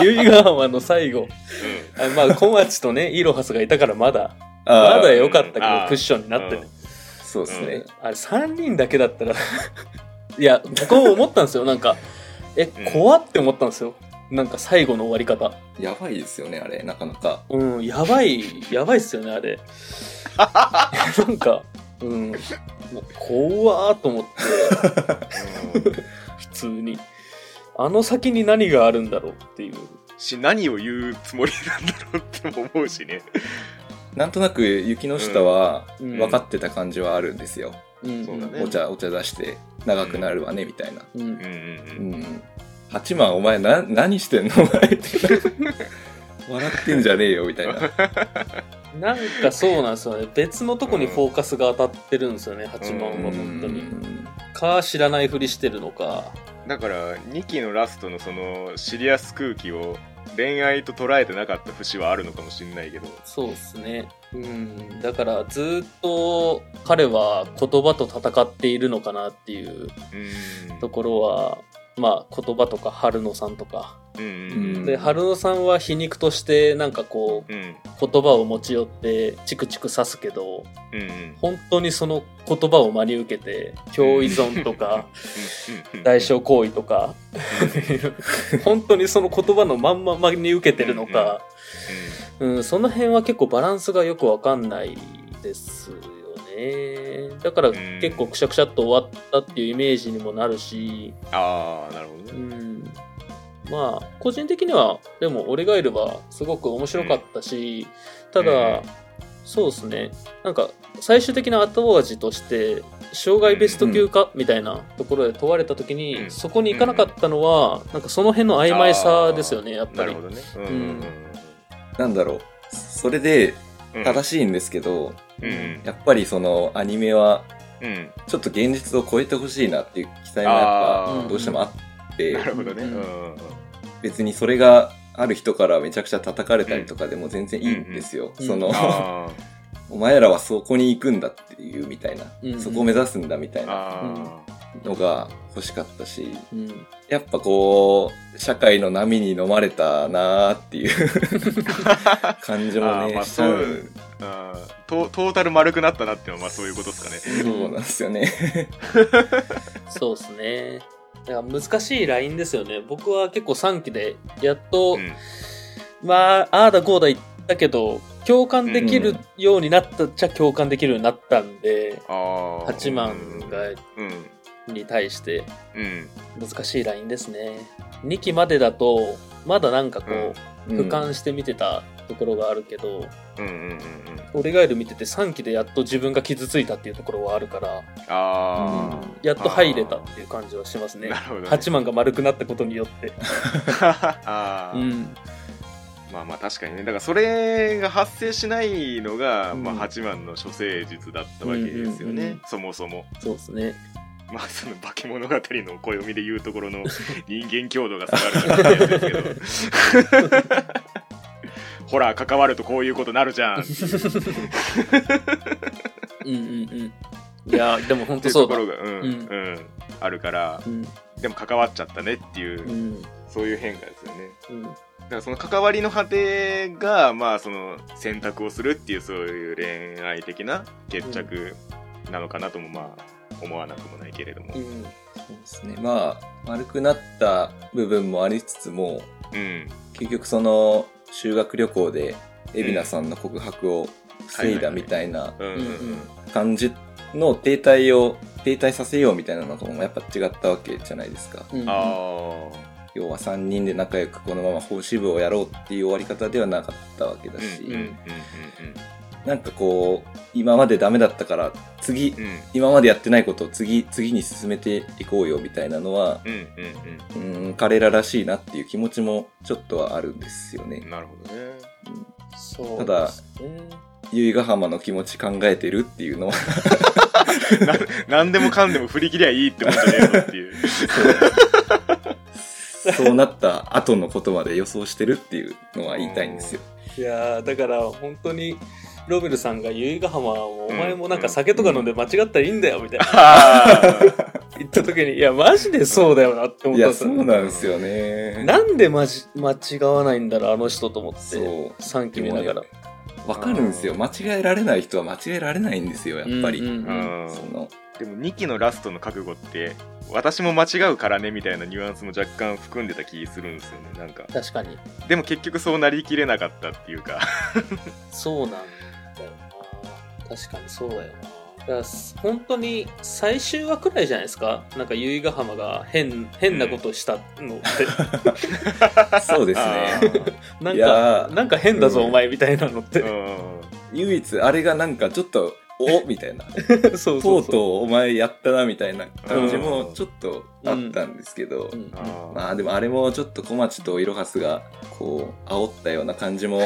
Speaker 2: 由比ヶ浜の最後。あまあ小町とねイロハスがいたからまだ。まだ良かったけどクッションになってね、
Speaker 3: そうですね、
Speaker 2: あれ3人だけだったら いや僕も思ったんですよ。なんかえ
Speaker 1: うん。
Speaker 2: 怖って思ったんですよ。なんか最後の終わり方。
Speaker 3: やばいですよねあれなかなか。
Speaker 2: うんやばいやばいっすよねあれ なんかうん。もう怖ーと思って。普通に。あの先に何があるんだろうっていう。
Speaker 1: し何を言うつもりなんだろうっても思うしね。
Speaker 3: なんとなく雪の下は
Speaker 2: うん。
Speaker 3: 分かってた感じはあるんですよ、
Speaker 2: うん。
Speaker 1: そうだね。
Speaker 3: お茶お茶出して長くなるわねみたいな。
Speaker 2: うん。
Speaker 1: うんうん
Speaker 3: う
Speaker 1: うん
Speaker 3: ん。八幡お前な何してんの？お前って。笑ってんじゃねえよみたいな
Speaker 2: なんかそうなんですよね。別のとこにフォーカスが当たってるんですよね八幡は本当に。
Speaker 3: うん。
Speaker 2: か知らないふりしてるのか。
Speaker 1: だから2期のラストのそのシリアス空気を恋愛と捉えてなかった節はあるのかもしれないけど。
Speaker 2: そうですね。うん。だからずっと彼は言葉と戦っているのかなっていう
Speaker 1: うん。
Speaker 2: ところはまあ言葉とか春野さんとか。
Speaker 1: うんう
Speaker 3: うん
Speaker 1: ん。
Speaker 2: で春野さんは皮肉としてなんかこう
Speaker 1: うん。
Speaker 2: 言葉を持ち寄ってチクチク刺すけど
Speaker 1: うんうん。
Speaker 2: 本当にその言葉を真に受けて共依存とか
Speaker 1: うん。
Speaker 2: 代償行為とか本当にその言葉のまんま真に受けてるのか、うん、その辺は結構バランスがよくわかんないですよね。だから
Speaker 1: ん。
Speaker 2: 結構くしゃくしゃっと終わったっていうイメージにもなるし、
Speaker 1: ああなるほど
Speaker 2: う
Speaker 1: ね
Speaker 2: ん、まあ個人的にはでも「俺がいれば」すごく面白かったし、ただ、
Speaker 1: うん。
Speaker 2: そうですね。なんか最終的な後味として障害ベスト級かみたいなところで問われた時に、
Speaker 1: うん。
Speaker 2: そこに行かなかったのは、なんかその辺の曖昧さですよねやっぱり。
Speaker 1: なるほ。どね。うん。うん。
Speaker 3: なんだろう。それで
Speaker 1: うん
Speaker 3: 正しいんですけど、
Speaker 1: うん。うん
Speaker 3: やっぱりそのアニメは
Speaker 1: うん。
Speaker 3: ちょっと現実を超えてほしいなっていう期待がやっぱどうしてもあって
Speaker 1: なるほどね。
Speaker 2: う
Speaker 1: うん。
Speaker 3: 別にそれがある人からめちゃくちゃ叩かれたりとかでも全然いいんですよ。
Speaker 2: うん
Speaker 3: その、
Speaker 1: あ
Speaker 3: お前らはそこに行くんだっていうみたいな、そこを目指すんだみたい
Speaker 1: ー
Speaker 3: な。
Speaker 1: あ
Speaker 3: のが欲しかったし、
Speaker 2: うん
Speaker 3: やっぱこう、社会の波に飲まれたなーっていう 感情
Speaker 1: ー。あー
Speaker 3: もね、
Speaker 1: まあ
Speaker 3: しちゃ
Speaker 1: そううあートトータル丸くなったなっていうのはまあそういうことですかね。
Speaker 3: そうなんですよね。
Speaker 2: そうですね。だから難しいラインですよね。僕は結構3期で、やっと、
Speaker 1: うん
Speaker 2: まあ、ああだこうだ言ったけど、共感できるようになったっちゃ共感できるようになったんで、
Speaker 1: あー
Speaker 2: 8万が、
Speaker 1: うん
Speaker 2: に対して
Speaker 1: うん。
Speaker 2: 難しいラインですね。2期までだと、まだなんかこう、
Speaker 3: うん。
Speaker 2: 俯瞰して見てたところがあるけど、
Speaker 1: うんうんうんうん。
Speaker 2: 俺ガエル見てて3期でやっと自分が傷ついたっていうところはあるから、
Speaker 1: あ
Speaker 2: やっと入れたっていう感じはしますね。
Speaker 1: ね、
Speaker 2: 8万が丸くなったことによって。
Speaker 1: あー。
Speaker 2: うん。
Speaker 1: まあまあ確かにね。だからそれが発生しないのが、
Speaker 2: うん。
Speaker 1: まあ、8万の処世術だったわけですよね、
Speaker 2: うんうんうん。
Speaker 1: そもそも。
Speaker 2: そうですね。
Speaker 1: まあその化け物語の暦で言うところの 人間強度が下がるからですけど。ほら関わるとこういうことなるじゃん。
Speaker 2: うんうんうん。いや、でも本当そうだ。
Speaker 1: ところが、うん
Speaker 2: うん。
Speaker 1: うんあるから
Speaker 2: うん。
Speaker 1: でも関わっちゃったねっていう、
Speaker 2: うん
Speaker 1: そういう変化ですよね。
Speaker 2: うん
Speaker 1: だからその関わりの果てがまあその選択をするっていうそういう恋愛的な決着なのかなともまあ思わなくもないけれども。
Speaker 2: うん
Speaker 3: そうですね。まあ、丸くなった部分もありつつも、
Speaker 1: うん。
Speaker 3: 結局その修学旅行で海老名さんの告白を防いだみたいな感じの停滞を停滞させようみたいなのもやっぱ違ったわけじゃないですか。
Speaker 2: うん。
Speaker 3: 要は3人で仲良くこのまま奉仕部をやろうっていう終わり方ではなかったわけだし、なんかこう今までダメだったから次
Speaker 1: うん。うん
Speaker 3: 今までやってないことを次次に進めていこうよみたいなのは
Speaker 1: うんうん
Speaker 3: うん。彼ららしいなっていう気持ちもちょっとはあるんですよね。
Speaker 1: うん。なるほどね。
Speaker 2: そう
Speaker 3: ただ由比ヶ浜の気持ち考えてるっていうのは。
Speaker 1: な何でもかんでも振り切りゃいいってもんじゃねえぞっていう。
Speaker 3: そう。なった後のことまで予想してるっていうのは言いたいんですよ。
Speaker 2: いやーだから本当にロベルさんが由比ヶ浜をお前もなん
Speaker 1: うん
Speaker 2: か酒とか飲んで間違ったらいいんだよみたいな。
Speaker 1: あ
Speaker 2: 言った時にいやマジでそうだよなって思ったんですよ
Speaker 3: そうなんですよね。
Speaker 2: なんでまじ間違わないんだろうあの人と思って
Speaker 3: そう。
Speaker 2: 3期見ながら。
Speaker 3: わかるんですよ。間違えられない人は間違えられないんですよやっぱり。
Speaker 2: うんうん
Speaker 1: ーうん。
Speaker 3: その。
Speaker 1: でも2期のラストの覚悟って私も間違うからねみたいなニュアンスも若干含んでた気するんですよねなんか。
Speaker 2: 確かに。
Speaker 1: でも結局そうなりきれなかったっていうか。
Speaker 2: そうなん確かにそうだよな。だから本当に最終話くらいじゃないですか？なんか由比ヶ浜が変変なことしたのって、
Speaker 3: そうです
Speaker 1: あ
Speaker 3: ね。
Speaker 2: なんか
Speaker 3: ー
Speaker 2: なんか変だぞ、
Speaker 3: うん。
Speaker 2: お前みたいなのって、
Speaker 1: うん。
Speaker 3: 唯一あれがなんかちょっとおみたいな。
Speaker 2: そう
Speaker 3: と
Speaker 2: そうう。そう
Speaker 3: とうお前やったなみたいな感じ
Speaker 1: うん。
Speaker 3: もちょっとあったんですけど、
Speaker 2: うん。
Speaker 1: あー。
Speaker 3: まあでもあれもちょっと小町といろはすがこう煽ったような感じも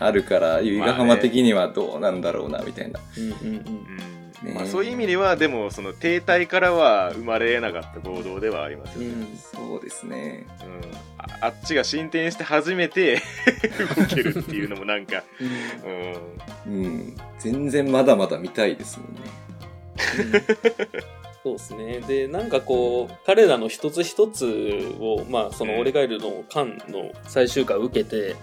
Speaker 3: あるから由比ヶ浜的にはどうなんだろうなみたいな。
Speaker 2: うんうんうん。
Speaker 1: うん
Speaker 3: ね
Speaker 1: まあ、そういう意味ではでもその停滞からは生まれなかった行動ではありますよね、
Speaker 2: うん
Speaker 3: そうですね。
Speaker 1: うんああっちが進展して初めて 動けるっていうのもなんか、
Speaker 2: うん
Speaker 1: うん、
Speaker 3: うん。全然まだまだ見たいですもんね。
Speaker 2: そうですね。で、なんかこう、彼らの一つ一つを、まあ、その、俺がいるの間の最終回を受けて、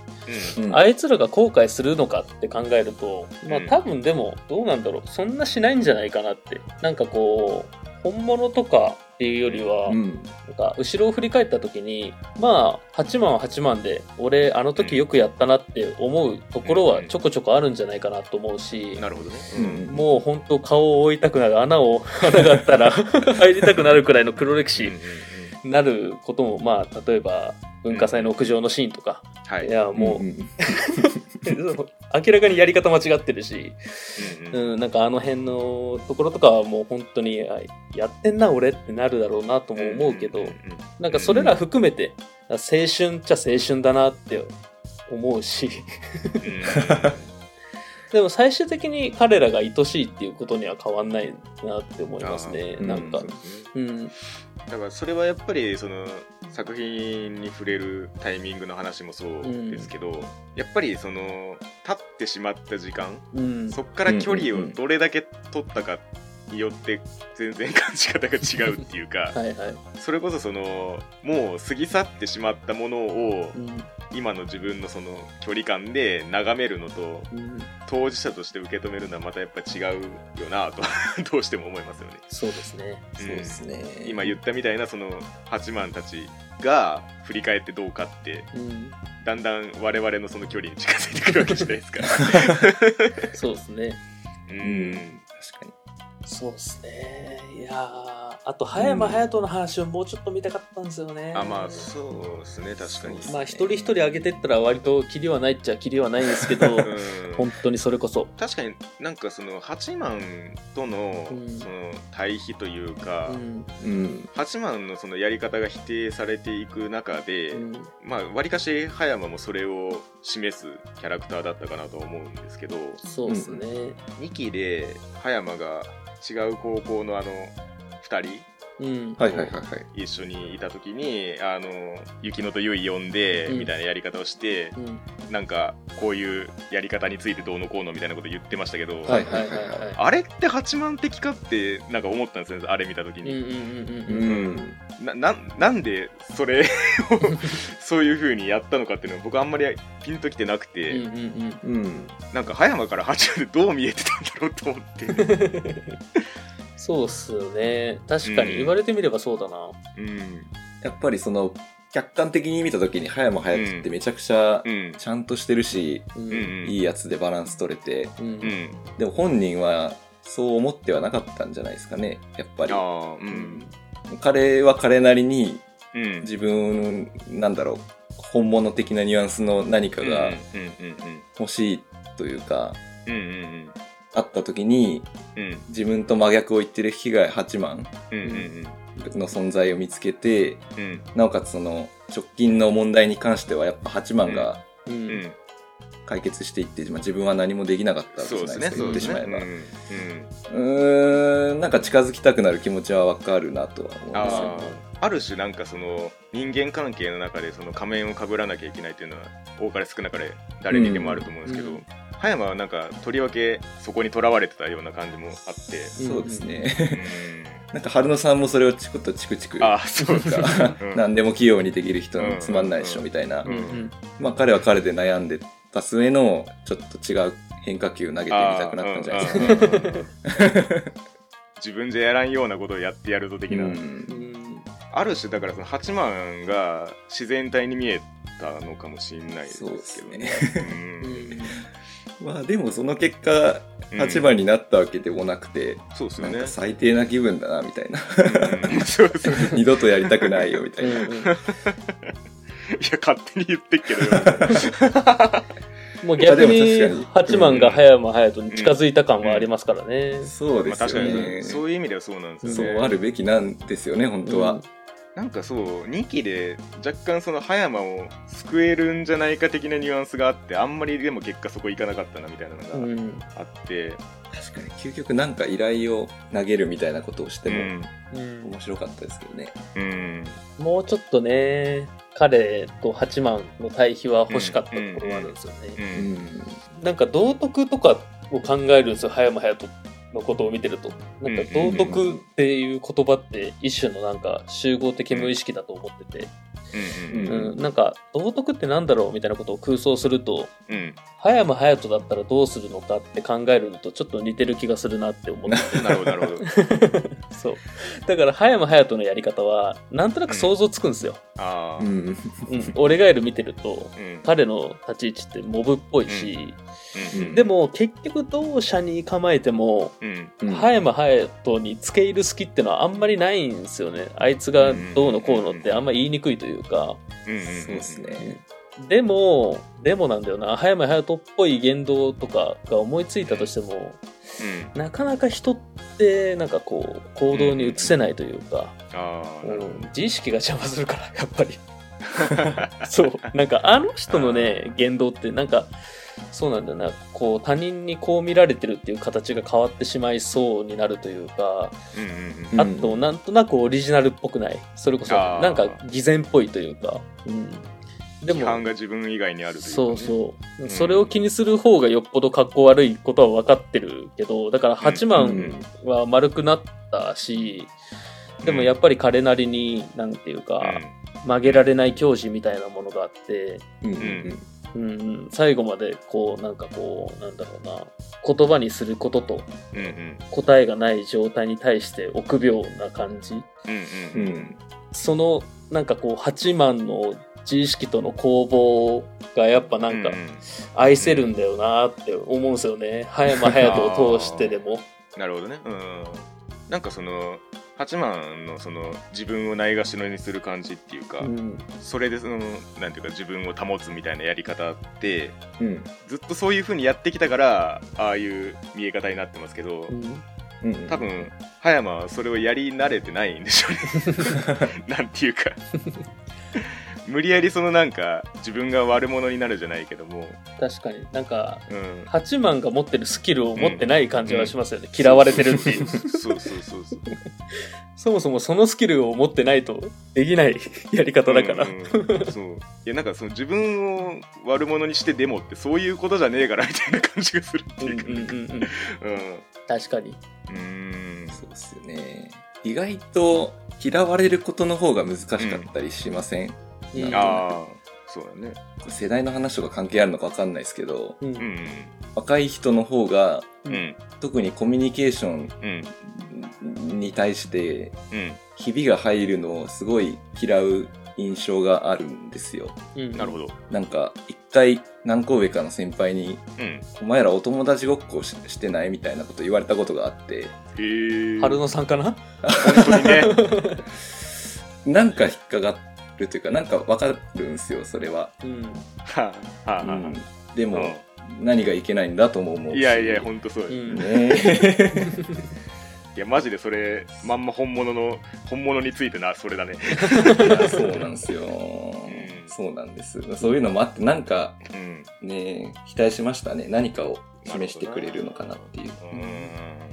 Speaker 3: うん
Speaker 2: あいつらが後悔するのかって考えると、まあ
Speaker 1: うん
Speaker 2: 多分でも、どうなんだろう。そんなしないんじゃないかなって。なんかこう、本物とかっていうよりは、
Speaker 3: うん。
Speaker 2: なんか後ろを振り返った時に、まあ、8万は8万で、俺、あの時よくやったなって思うところはちょこちょこあるんじゃないかなと思うし、
Speaker 1: なるほどね、
Speaker 3: うん。
Speaker 2: もう本当顔を覆いたくなる穴を穴があったら 入りたくなるくらいの黒歴史
Speaker 1: うんうん
Speaker 2: なることもまあ例えば文化祭の屋上のシーンとか、
Speaker 1: はい。
Speaker 2: いやもう、
Speaker 3: んん
Speaker 2: 明らかにやり方間違ってるし、
Speaker 1: うんうん。
Speaker 2: うん、なんかあの辺のところとかはもう本当にあやってんな俺ってなるだろうなとも思うけど、
Speaker 1: んんん
Speaker 2: なんかそれら含めて青春っちゃ青春だなって思うしでも最終的に彼らが愛しいっていうことには変わんないなって思いますねなんか。
Speaker 3: うん
Speaker 2: うん。
Speaker 1: だからそれはやっぱりその作品に触れるタイミングの話もそうですけど、やっぱりその立ってしまった時間、
Speaker 2: うん。
Speaker 1: そっから距離をどれだけ取ったかによって全然感じ方が違うっていうか
Speaker 2: はいはい。
Speaker 1: それこそそのもう過ぎ去ってしまったものを
Speaker 2: うん。
Speaker 1: 今の自分のその距離感で眺めるのと
Speaker 2: うん。
Speaker 1: 当事者として受け止めるのはまたやっぱ違うよなと どうしても思いますよね。
Speaker 2: そうですね。
Speaker 3: そうですね。
Speaker 1: 今言ったみたいなその八幡たちが振り返ってどうかって
Speaker 2: うん。
Speaker 1: だんだん我々のその距離に近づいてくるわけじゃないですか。
Speaker 2: そうですね。
Speaker 1: うん。
Speaker 3: 確かに。
Speaker 2: そうですね。いやーあと葉山隼人の話をもうちょっと見たかったんですよね。
Speaker 1: あまあそうですね確かに。
Speaker 2: まあ一人一人上げてったら割とキリはないっちゃキリはないんですけど
Speaker 1: うん。
Speaker 2: 本当にそれこそ。
Speaker 1: 確かになんかその八幡との
Speaker 2: うん。
Speaker 1: その対比というか、
Speaker 2: うん。
Speaker 3: うん。
Speaker 1: 八幡のそのやり方が否定されていく中で、
Speaker 2: うん。
Speaker 1: まあわりかし葉山もそれを示すキャラクターだったかなと思うんですけど
Speaker 2: そうですね。
Speaker 1: 2期で葉山が違う高校のあの2人
Speaker 2: うん。
Speaker 3: はいはいはいはい。
Speaker 1: 一緒にいた時にあの雪乃と結衣呼んで、
Speaker 2: うん。
Speaker 1: みたいなやり方をして
Speaker 2: うん。
Speaker 1: なんかこういうやり方についてどうのこうのみたいなこと言ってましたけど、
Speaker 2: はいはいはいはい。
Speaker 1: あれって八幡的かってなんか思ったんですよねあれ見た時に、
Speaker 2: うんうんうん
Speaker 3: う
Speaker 2: うん。
Speaker 3: ん。
Speaker 1: なななんでそれを そういう風にやったのかっていうのは僕あんまりピンときてなくて、
Speaker 2: うんうん
Speaker 3: うん。
Speaker 1: なんか葉山から八幡でどう見えてたんだろうと思って
Speaker 2: そうっすよね。確かに。言われてみればそうだな。
Speaker 1: うん。
Speaker 3: やっぱりその、客観的に見たときに、葉山隼人ってめちゃくちゃ
Speaker 1: うん。
Speaker 3: ちゃんとしてるし、
Speaker 2: う
Speaker 1: うん。うん
Speaker 3: いいやつでバランス取れて、
Speaker 2: うん。
Speaker 1: うん
Speaker 3: でも本人はそう思ってはなかったんじゃないですかね、やっぱり。
Speaker 1: あ。あうん。
Speaker 3: 彼は彼なりに
Speaker 1: うん。
Speaker 3: 自分、なんだろう、本物的なニュアンスの何かが
Speaker 1: うん。うん。うん。
Speaker 3: 欲しいというか、
Speaker 1: うん。うん
Speaker 3: あった時に
Speaker 1: うん。うん
Speaker 3: 自分と真逆を言ってる被害八幡
Speaker 1: うんうん
Speaker 3: の存在を見つけて、
Speaker 1: うん。
Speaker 3: なおかつその直近の問題に関してはやっぱ八幡が
Speaker 2: う
Speaker 1: うん。ん
Speaker 3: 解決していって、まあ、自分は何もできなかったわけ
Speaker 1: そうです
Speaker 3: じゃないですか、
Speaker 1: ねそう
Speaker 3: 言って
Speaker 1: です
Speaker 3: し
Speaker 1: ね
Speaker 3: まえば。うーん、なんか近づきたくなる気持ちはわかるなとは思いますよ。
Speaker 1: ああある種なんかその人間関係の中でその仮面をかぶらなきゃいけないっていうのは多かれ少なかれ誰にでもあると思うんですけど、
Speaker 2: うん
Speaker 1: 葉山はなんかとりわけそこにとらわれてたような感じもあって、
Speaker 3: そうですね。
Speaker 1: う
Speaker 3: なんか春野さんもそれをチクッとチクチク。
Speaker 1: ん、あそうか、うん。
Speaker 3: 何でも器用にできる人
Speaker 1: うん
Speaker 3: つまんないでしょみたいな、
Speaker 1: うん
Speaker 2: うん
Speaker 3: まあ彼は彼で悩んでた末のちょっと違う変化球投げてみたくなったんじゃないですか、
Speaker 1: 自分じゃやらんようなことをやってやると的な、ある種だからその八幡が自然体に見えたのかもしれないですけど
Speaker 3: そうです
Speaker 1: ね。
Speaker 2: うん。
Speaker 3: まあでもその結果
Speaker 1: うん。
Speaker 3: 8番になったわけでもなくて、
Speaker 1: そうですよね。
Speaker 3: なんか最低な気分だなみたいな。
Speaker 1: うん。そうそうい
Speaker 3: 二度とやりたくないよみたいな、
Speaker 2: うん。うん
Speaker 1: や勝手に言ってっけど
Speaker 2: もう逆に八幡が葉山隼人に近づいた感はありますからね。
Speaker 3: そうですよね、
Speaker 1: にそういう意味ではそうなんです
Speaker 3: そう
Speaker 1: よね
Speaker 3: あるべきなんですよね本当は、
Speaker 2: うん
Speaker 1: なんかそう2期で若干その葉山を救えるんじゃないか的なニュアンスがあってあんまりでも結果そこいかなかったなみたいなのが
Speaker 2: うん。
Speaker 1: あって、
Speaker 3: 確かに究極なんか依頼を投げるみたいなことをしても
Speaker 1: うん。
Speaker 2: うん
Speaker 3: 面白かったですけどね、
Speaker 1: うん。
Speaker 2: もうちょっとね、彼と八幡の対比は欲しかったところはあるんですよ
Speaker 1: う
Speaker 2: ね。
Speaker 3: うん。ん。
Speaker 2: なんか道徳とかを考えるんですよ、葉山隼人のことを見てると。なんか道徳っていう言葉って一種のなんか集合的無意識だと思ってて、
Speaker 1: うんうん
Speaker 2: うん、なんか道徳ってなんだろうみたいなことを空想すると、
Speaker 1: うん。
Speaker 2: 葉山隼人だったらどうするのかって考えるのとちょっと似てる気がするなって思って。
Speaker 1: なるほどなるほど。
Speaker 2: そう。だから葉山隼人のやり方は、なんとなく想像つくんですよ。
Speaker 1: ああ
Speaker 3: うん。
Speaker 2: うん。俺ガエル見てると、
Speaker 1: うん。
Speaker 2: 彼の立ち位置ってモブっぽいし、
Speaker 1: うん。
Speaker 2: でも結局同社に構えても、
Speaker 1: うん。
Speaker 3: うん。
Speaker 2: 葉山隼人に付け入る好きってのはあんまりないんですよね。あいつがどうのこうのってあんま言いにくいというか。
Speaker 1: うんうん
Speaker 3: そうですね。
Speaker 2: でも、でもなんだよな、葉山隼人っぽい言動とかが思いついたとしても、
Speaker 1: うん。
Speaker 2: なかなか人ってなんかこう行動に移せないというか、
Speaker 1: ああなるほ
Speaker 2: うん自意識が邪魔するからやっぱり。そう。なんかあの人のね言動ってなんかそうなんだよな。こう他人にこう見られてるっていう形が変わってしまいそうになるというか、
Speaker 1: うんうんうん
Speaker 2: あとなんとなくオリジナルっぽくない。それこそなんか偽善っぽいというか、うん、で
Speaker 1: 批
Speaker 2: も
Speaker 1: 判が自分以外にあるというかね。
Speaker 2: そうそう、
Speaker 1: うん。
Speaker 2: それを気にする方がよっぽど格好悪いことは分かってるけどだから8万は丸くなったし、でもやっぱり彼なりになんていうか、曲げられない教示みたいなものがあって、
Speaker 3: うん
Speaker 1: ん
Speaker 2: うんうん、最後までこうなんかこうなんだろうな。言葉にすることと答えがない状態に対して臆病な感じ。
Speaker 1: うん
Speaker 3: う
Speaker 1: うん
Speaker 3: ん
Speaker 2: そのなんかこう8万の自意識との攻防がやっぱなんか愛せるんだよなって思うんですよね。葉山隼人を通してでも。
Speaker 1: なるほどね。うん。なんかその八幡のその自分をないがしろにする感じっていうか、
Speaker 2: うん。
Speaker 1: それでそのなんていうか自分を保つみたいなやり方って
Speaker 3: うん。
Speaker 1: ずっとそういう風にやってきたからああいう見え方になってますけど、
Speaker 2: うん。
Speaker 3: うん。
Speaker 1: 多分葉山はそれをやり慣れてないんでしょうね。なんていうか。無理やりそのなんか自分が悪者になるじゃないけども、
Speaker 2: 確かに。なんか
Speaker 1: うん、
Speaker 2: 八幡が持ってるスキルを持ってない感じはしますよね、嫌われてるっていう。
Speaker 1: そうそうそうそう
Speaker 2: そもそもそのスキルを持ってないとできないやり方だから、
Speaker 1: うんうん。そう。いやなんかその自分を悪者にしてでもってそういうことじゃねえからみたいな感じがするっていうか
Speaker 2: うんうんうんうん。
Speaker 1: うん。
Speaker 2: 確かに。
Speaker 1: うーん。
Speaker 3: そうっすよね。意外と嫌われることの方が難しかったりしません、
Speaker 2: うん。
Speaker 1: ああそうだね。
Speaker 3: 世代の話とか関係あるのか分かんないですけど
Speaker 2: うん。
Speaker 1: うん
Speaker 3: 若い人の方が
Speaker 1: うん。うん
Speaker 3: 特にコミュニケーショ
Speaker 1: うん。
Speaker 3: ンに対して
Speaker 1: うん。
Speaker 3: ひびが入るのをすごい嫌う印象があるんですよ。
Speaker 2: うん。
Speaker 1: なるほど。
Speaker 3: なんか一回何個上かの先輩に
Speaker 1: うん「
Speaker 3: お前らお友達ごっこししてない?」みたいなこと言われたことがあって。
Speaker 1: へえ
Speaker 2: 春野さんかな？
Speaker 1: 本当にね。
Speaker 3: なんか引っかかるというかなんかわかるんですよそれは、
Speaker 2: うん。
Speaker 1: はあはあはあ。
Speaker 3: うん、でも、
Speaker 1: うん。
Speaker 3: 何がいけないんだとも思うし。
Speaker 1: いやいや本当そうよ、
Speaker 2: うん。
Speaker 3: ね
Speaker 1: いやマジでそれまんま本物の本物についてなそれだね。
Speaker 3: そうなんですよ、そうなんです。そういうのもあってなんか
Speaker 1: うん。
Speaker 3: ね期待しましたね。何かを示してくれるのかなっていう。
Speaker 1: うーん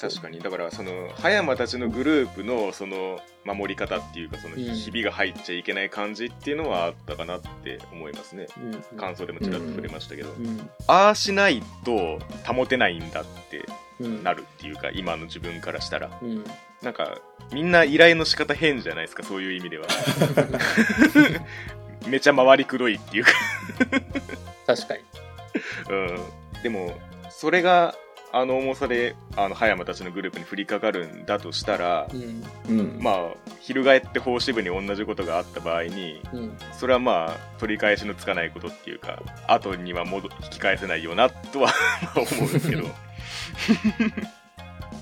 Speaker 1: 確かに。だからその葉山たちのグループのその守り方っていうかその
Speaker 2: うん。
Speaker 1: ひびが入っちゃいけない感じっていうのはあったかなって思いますね。
Speaker 2: うん。
Speaker 1: 感想でもちらっと触れましたけど、
Speaker 2: うん。
Speaker 1: ああしないと保てないんだって
Speaker 2: うん
Speaker 1: なるっていうか今の自分からしたら。
Speaker 2: うん。
Speaker 1: なんかみんな依頼の仕方変じゃないですかそういう意味では。めちゃ回りくどいっていうか。
Speaker 2: 確かに。
Speaker 1: うん、でもそれがあの重さであの葉山たちのグループに降りかかるんだとしたら、
Speaker 2: うん。
Speaker 3: うん。
Speaker 1: まあ翻って法支部に同じことがあった場合に
Speaker 2: うん。
Speaker 1: それはまあ取り返しのつかないことっていうか後には戻引き返せないよなとは思うんですけど、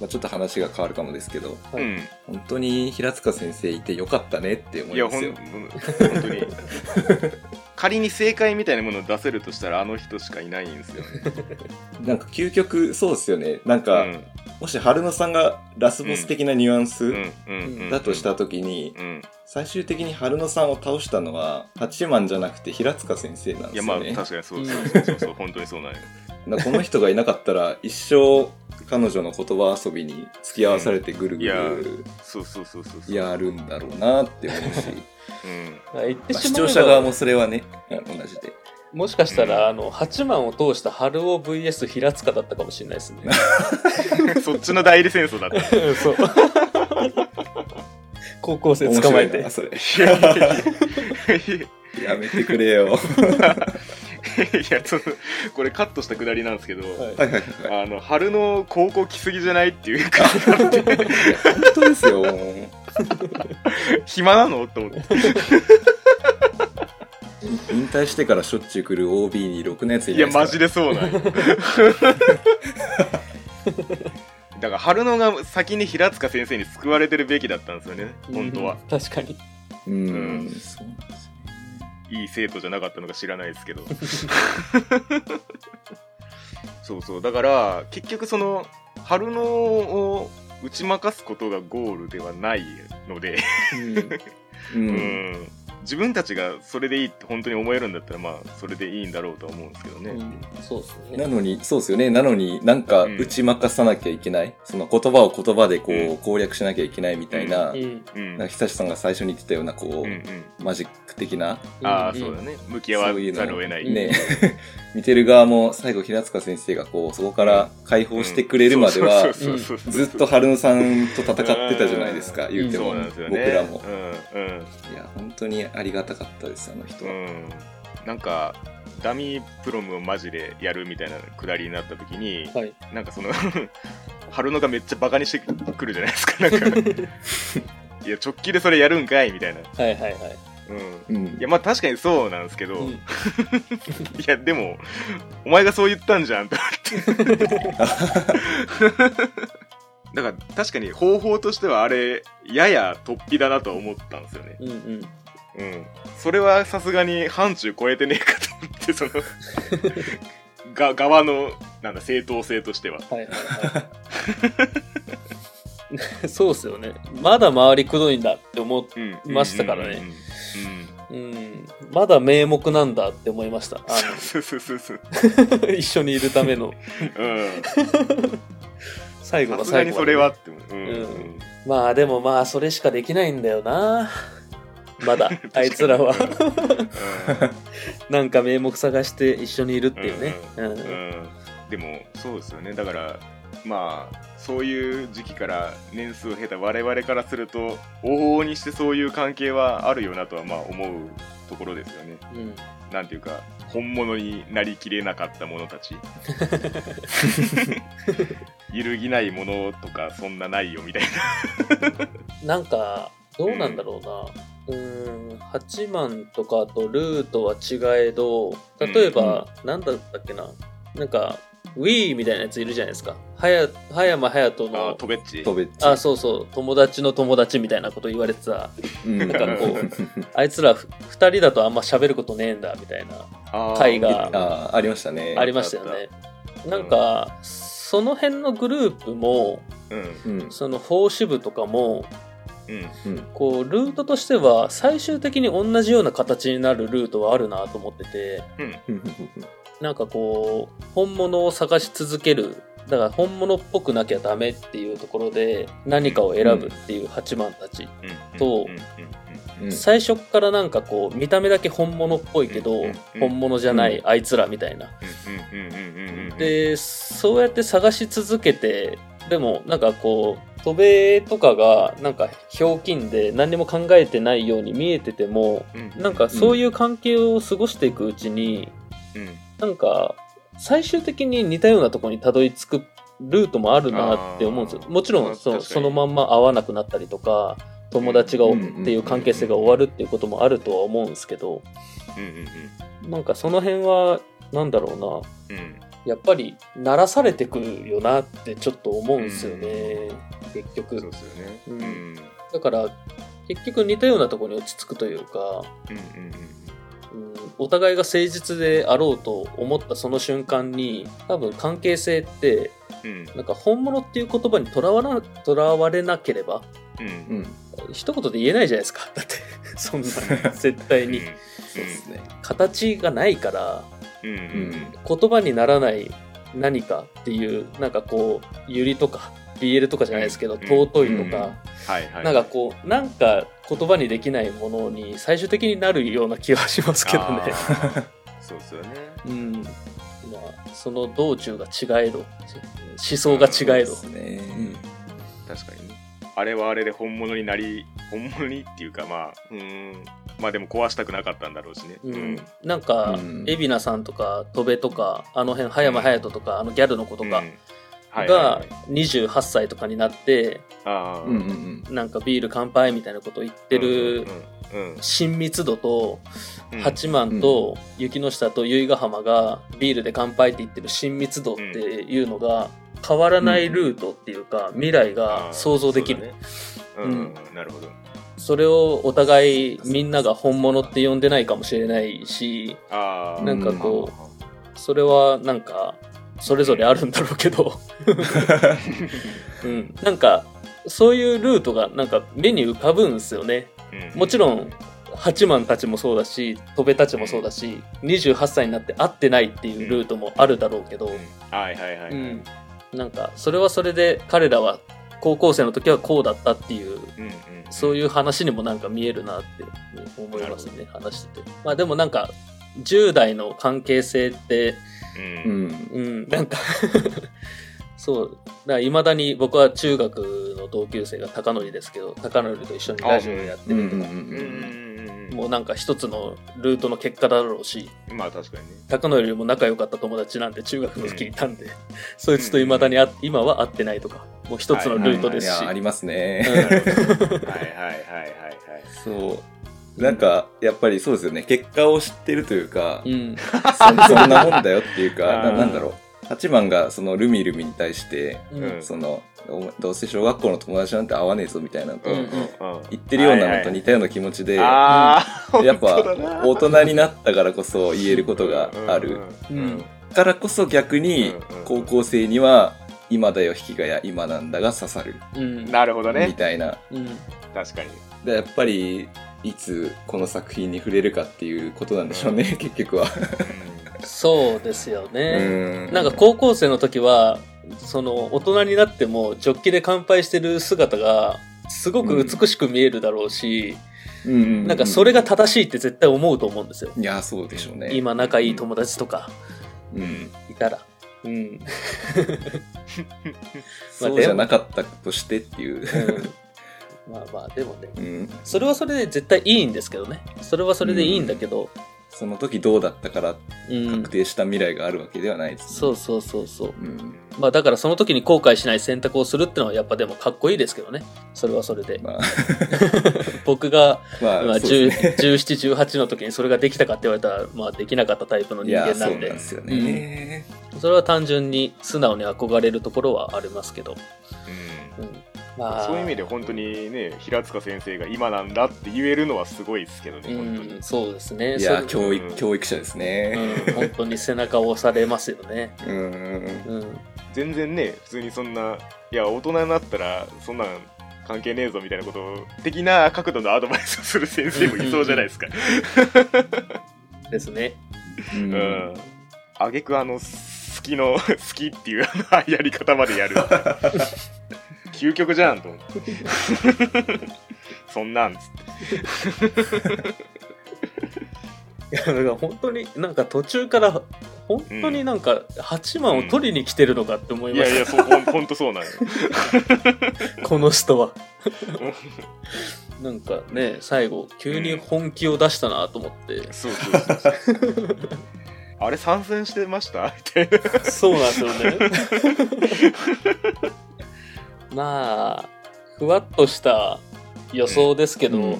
Speaker 3: まあ、ちょっと話が変わるかもですけど本当に平塚先生いてよかったねって思
Speaker 1: い
Speaker 3: ますよ。
Speaker 1: 本当に 仮に正解みたいなものを出せるとしたらあの人しかいないんですよね。
Speaker 3: なんか究極そうですよね。なん
Speaker 1: う
Speaker 3: か、
Speaker 1: ん。
Speaker 3: もし春野さんがラスボス的なニュアンスだとした時に、
Speaker 1: うん。
Speaker 3: 最終的に春野さんを倒したのは八幡じゃなくて平塚先生なん
Speaker 1: いやまあ
Speaker 3: ですよね。
Speaker 1: 確かにそうそうそうそうそう。本当にそうなんよ。
Speaker 3: この人がいなかったら一生彼女の言葉遊びに付き合わされてぐるぐる
Speaker 1: そうそうそうそうそう。
Speaker 3: やるんだろうなって思うし、
Speaker 1: うん。
Speaker 3: まあ視聴者側もそれはね同じで。
Speaker 2: もしかしたら、あの八幡を通した春尾 VS 平塚だったかもしれないですね。
Speaker 1: そっちの代理戦争だった。
Speaker 2: そう。高校生捕まえて。
Speaker 1: や
Speaker 3: めてくれよ。は い
Speaker 1: やそのこれカットしたくだりなんですけど、
Speaker 2: はい。
Speaker 3: はいはいはい。
Speaker 1: あの春の高校来すぎじゃないっていうか
Speaker 3: 本当ですよ。
Speaker 1: 暇なの？と思って。
Speaker 3: 引退してからしょっちゅう来る OB にろくなやつい
Speaker 1: いや
Speaker 3: ないですから。
Speaker 1: マジでそうなんよ。だから春野が先に平塚先生に救われてるべきだったんですよね本当は、
Speaker 2: うん確かに。
Speaker 3: うん、
Speaker 1: うん。
Speaker 3: そうなんですよ
Speaker 1: いい生徒じゃなかったのか知らないですけど。そうそう。だから結局その春野を打ち負かすことがゴールではないので、
Speaker 3: う
Speaker 1: うん。ん自分たちがそれでいいって本当に思えるんだったらまあそれでいいんだろうとは思うんですけどね、
Speaker 2: うん、そうですね。
Speaker 3: なのに、そうですよね。なのになんか打ち負かさなきゃいけない。その言葉を言葉でこ
Speaker 1: うん。
Speaker 3: う攻略しなきゃいけないみたいな、
Speaker 2: うん。
Speaker 1: うん。
Speaker 3: なんか久志さんが最初に言ってたようなこう、
Speaker 1: うんうん。
Speaker 3: マジック的な、
Speaker 1: ああ
Speaker 2: ん
Speaker 1: そうだね。向き合わ
Speaker 3: そういうの
Speaker 1: ざるを得ない
Speaker 3: ね、見てる側も最後平塚先生がこう、そこから解放してくれるまでは、ずっと春野さんと戦ってたじゃないですか、言うても、僕らも。
Speaker 1: うん。うん。
Speaker 3: いや、本当にありがたかったです、あの人は。
Speaker 1: うん、なんかダミープロムをマジでやるみたいなくだりになった時に、
Speaker 2: はい。
Speaker 1: なんかその 春野がめっちゃバカにしてくるじゃないですかなんか。いや直球でそれやるんかいみたいな、
Speaker 2: はいはいはい。
Speaker 1: うん、
Speaker 3: うん。
Speaker 1: いやまあ確かにそうなんですけど、
Speaker 2: うん。
Speaker 1: いやでもお前がそう言ったんじゃん。と思ってだから確かに方法としてはあれやや突飛だなとは思ったんですよね。
Speaker 2: うんうん。
Speaker 1: うん。それはさすがに範疇超えてねえかと思ってその が側のなんだ正当性としては。
Speaker 2: はいはいはい。そうっすよね。まだ周りくどいんだって思っ
Speaker 1: うん
Speaker 2: ましたからね。
Speaker 1: うん
Speaker 2: まだ名目なんだって思いました。あ
Speaker 1: そうそうそうそう。
Speaker 2: の 一緒にいるための。
Speaker 1: うん。
Speaker 2: 最後
Speaker 1: さ
Speaker 2: の最後ね、
Speaker 1: それはってう。ん
Speaker 2: うんまあでもまあそれしかできないんだよな。まだあいつらは。なんか名目探して一緒にいるっていうね。うん。
Speaker 1: でもそうですよね。だからまあそういう時期から年数を経た我々からすると往々にしてそういう関係はあるよなとはまあ思うところですよね。
Speaker 2: うん。
Speaker 1: なんていうか本物になりきれなかった者たち。揺るぎないものとかそんなないよみたいな。
Speaker 2: なんかどうなんだろうな。うーん8万とかとルートは違えど例えば、なんだったっけな。なんか Wii みたいなやついるじゃないですか。はや葉山隼人
Speaker 1: あ
Speaker 2: の
Speaker 1: トベッチ。
Speaker 3: とべっち。
Speaker 2: あそうそう。友達の友達みたいなこと言われてた。
Speaker 3: うん。
Speaker 2: なんかこう あいつら2人だとあんま喋ることねえんだみたいな
Speaker 1: あー。
Speaker 2: 回が。
Speaker 3: あーありましたね。
Speaker 2: ありましたよね。なんかその辺のグループも
Speaker 1: うん。
Speaker 3: うん。
Speaker 2: その法支部とかも
Speaker 1: うん。
Speaker 3: うん。
Speaker 2: こうルートとしては最終的に同じような形になるルートはあるなと思ってて。
Speaker 1: うん
Speaker 2: なんかこう本物を探し続けるだから本物っぽくなきゃダメっていうところで何かを選ぶっていう八幡たち、
Speaker 1: うん
Speaker 2: と最初っからなんかこう見た目だけ本物っぽいけど、本物じゃないあいつらみたいな、でそうやって探し続けてでもなんかこう渡米とかがなんかひょうきんで何にも考えてないように見えてても
Speaker 1: うん
Speaker 2: なんかそういう関係を過ごしていくうちに、
Speaker 1: うん
Speaker 2: なんか最終的に似たようなところにたどり着くルートもあるなって思うんですよ。もちろ
Speaker 1: まあ
Speaker 2: んそ
Speaker 1: 確かに。
Speaker 2: そのまんま会わなくなったりとか友達がっていう関係性が終わるっていうこともあるとは思うんですけど
Speaker 1: うんうん
Speaker 2: なんかその辺はなんだろうな。
Speaker 1: うん。うん
Speaker 2: やっぱり鳴らされてくるよなってちょっと思うんですよね、結局。
Speaker 1: そうですよね。
Speaker 2: う
Speaker 1: うん。んうん。
Speaker 2: だから結局似たようなところに落ち着くというか、
Speaker 1: うん
Speaker 2: うん、お互いが誠実であろうと思ったその瞬間に多分関係性って
Speaker 1: うん。
Speaker 2: なんか本物っていう言葉にとらわなとらわれなければ
Speaker 1: うん。うん。
Speaker 3: うん。
Speaker 2: 一言で言えないじゃないですか。だってそんな絶対に。
Speaker 3: そうですね。
Speaker 2: 形がないから
Speaker 1: うん。うん。
Speaker 2: 言葉にならない何かっていうなんかこうユリとか BL とかじゃないですけど
Speaker 1: うん。
Speaker 2: 尊いとか、
Speaker 1: はいはい。
Speaker 2: なんかこうなんか言葉にできないものに最終的になるような気はしますけどね。
Speaker 1: そうですよね。
Speaker 2: うん。まあその道中が違えど思想が違えど
Speaker 3: そうですね。
Speaker 1: 確かにね。あれはあれで本物になり本物にっていうかまあうーん。まあでも壊したくなかったんだろうしね。
Speaker 2: うん。なんか
Speaker 3: うん。
Speaker 2: 海老名さんとか戸部とかあの辺葉山隼人とかあのギャルの子とかが
Speaker 1: はい
Speaker 2: 28歳とかになって
Speaker 1: ああ
Speaker 3: うんうんうん。
Speaker 2: なんかビール乾杯みたいなこと言ってる親密度と
Speaker 1: うん。
Speaker 2: 八幡と雪の下と由比ヶ浜がビールで乾杯って言ってる親密度っていうのが変わらないルートっていうか未来が想像できる、
Speaker 1: なるほど。
Speaker 2: それをお互いみんなが本物って呼んでないかもしれないし
Speaker 1: ああ
Speaker 2: なんかこそれはなんかそれぞれあるんだろうけど、うん、なんかそういうルートがなんか目に浮かぶんですよね。もちろん八幡たちもそうだし戸部たちもそうだし28歳になって会ってないっていうルートもあるだろうけど、
Speaker 1: うん。はいはいはい、はい。
Speaker 2: うん、なんかそれはそれで彼らは高校生の時はこうだったっていう
Speaker 1: うんうん
Speaker 2: そういう話にもなんか見えるなって思いますね話してて。まあでもなんか10代の関係性って
Speaker 1: うん。
Speaker 3: うん。
Speaker 2: うん。なんか そう。だからいまだに僕は中学の同級生が高則ですけど高則と一緒にラジオやってるとか、
Speaker 3: うんうんうん
Speaker 1: うんうん。うん
Speaker 2: もうなんか一つのルートの結果だろうし。
Speaker 1: うんまあ確かにね。
Speaker 2: 高則よりも仲良かった友達なんて中学の時にいたんで、そいつといまだにあ今は会ってないとか。もう一つのルートですし、
Speaker 3: いや、ありますね。
Speaker 1: はいはいはいはいはい。
Speaker 3: そう。なんか、やっぱりそうですよね。結果を知ってるというか、
Speaker 2: うん。
Speaker 3: そ そんなもんだよっていうか、ななんだろう。八番がそのルミルミに対して、
Speaker 2: うん。
Speaker 1: うん
Speaker 3: その、どうせ小学校の友達なんて会わねえぞみたいなのと、言ってるようなのと似たような気持ちで、やっぱ大人になったからこそ言えることがある。からこそ逆に高校生には今だよ引きがや今なんだが刺さる。
Speaker 2: うん。
Speaker 1: なるほど
Speaker 3: み
Speaker 1: ね
Speaker 3: たいな。
Speaker 2: うん。
Speaker 1: 確かに。
Speaker 3: でやっぱりいつこの作品に触れるかっていうことなんでしょうね、結局は。
Speaker 2: そうですよね、
Speaker 3: うん。
Speaker 2: なんか高校生の時はその大人になってもジョッキで乾杯してる姿がすごく美しく見えるだろうし、
Speaker 3: うん。
Speaker 2: なんかそれが正しいって絶対思うと思うんですよ。
Speaker 3: いやそうでしょうね。
Speaker 2: 今仲いい友達とか
Speaker 3: うん。
Speaker 2: いたら。うん、
Speaker 3: そうじゃなかったとしてっていう。
Speaker 2: うんまあまあでもね。
Speaker 3: うん。
Speaker 2: それはそれで絶対いいんですけどね。それはそれでいいんだけど、
Speaker 3: その時どうだったから
Speaker 2: うん。
Speaker 3: 確定した未来があるわけではないです、
Speaker 2: そうそうそうそう。
Speaker 3: うん。
Speaker 2: まあだからその時に後悔しない選択をするってのはやっぱでもかっこいいですけどね。それはそれで。
Speaker 3: まあ、
Speaker 2: 僕が
Speaker 3: まあ、ね。
Speaker 2: 10 17、18の時にそれができたかって言われたら、まあ、できなかったタイプの人
Speaker 3: いや、そうなん
Speaker 2: 間なんで、
Speaker 3: ですよね。
Speaker 2: それは単純に素直に憧れるところはありますけど、
Speaker 1: うんそういう意味で本当にね平塚先生が今なんだって言えるのはすごいですけどね本当に
Speaker 2: うん、そうですね。
Speaker 3: いや、教育、教育者ですね。
Speaker 2: うん、本当に背中を押されますよね。
Speaker 3: うん。
Speaker 2: うん、
Speaker 1: 全然ね普通にそんないや大人になったらそんなん関係ねえぞみたいなことを的な角度のアドバイスをする先生もいそうじゃないですか
Speaker 2: ですね。
Speaker 3: う
Speaker 1: うんんあげくあの好きの好きっていうやり方までやる究極じゃんと思って そんなんつって
Speaker 2: いや、だから本当になんか途中から、本当になんか8万を取りに来てるのかって思いました。
Speaker 1: いやいやそうほん ほんとそうなのよ
Speaker 2: この人は。なんかね、最後、急に本気を出したなと思って。
Speaker 1: そうそうそうそうあれ参戦してました？みたいな
Speaker 2: そうなんですよね。まあ、ふわっとした予想ですけど、
Speaker 3: うん。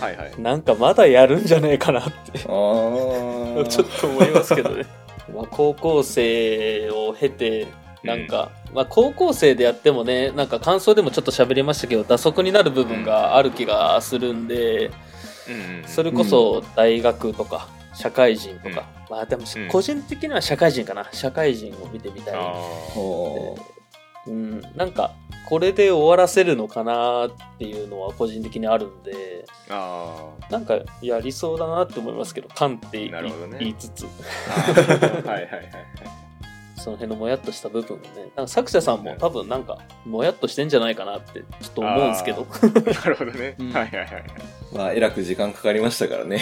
Speaker 1: はいはい。
Speaker 2: なんかまだやるんじゃねえかなって。ちょっと思いますけどね。まあ、高校生を経て、なんか、まあ高校生でやってもね、なんか感想でもちょっと喋りましたけど、打足になる部分がある気がするんで、
Speaker 1: うんうん
Speaker 2: それこそ大学とか、社会人とか、まあでも
Speaker 1: うん。
Speaker 2: 個人的には社会人かな。社会人を見てみたい。
Speaker 1: あ
Speaker 3: ほ
Speaker 2: うん、なんかこれで終わらせるのかなっていうのは個人的にあるんで
Speaker 1: ー。あ
Speaker 2: なんかやりそうだなって思いますけど勘って言い
Speaker 1: なるほどね。
Speaker 2: 言いつつ。
Speaker 1: ーあーはいはいはい
Speaker 2: その辺のもやっとした部分をね。なんか作者さんも多分なんかもやっとしてんじゃないかなってちょっと思うんですけど。
Speaker 1: はいなるほどね、
Speaker 2: うん。
Speaker 1: はいはいはいはい。
Speaker 3: うまあ、えらく時間かかりましたからね。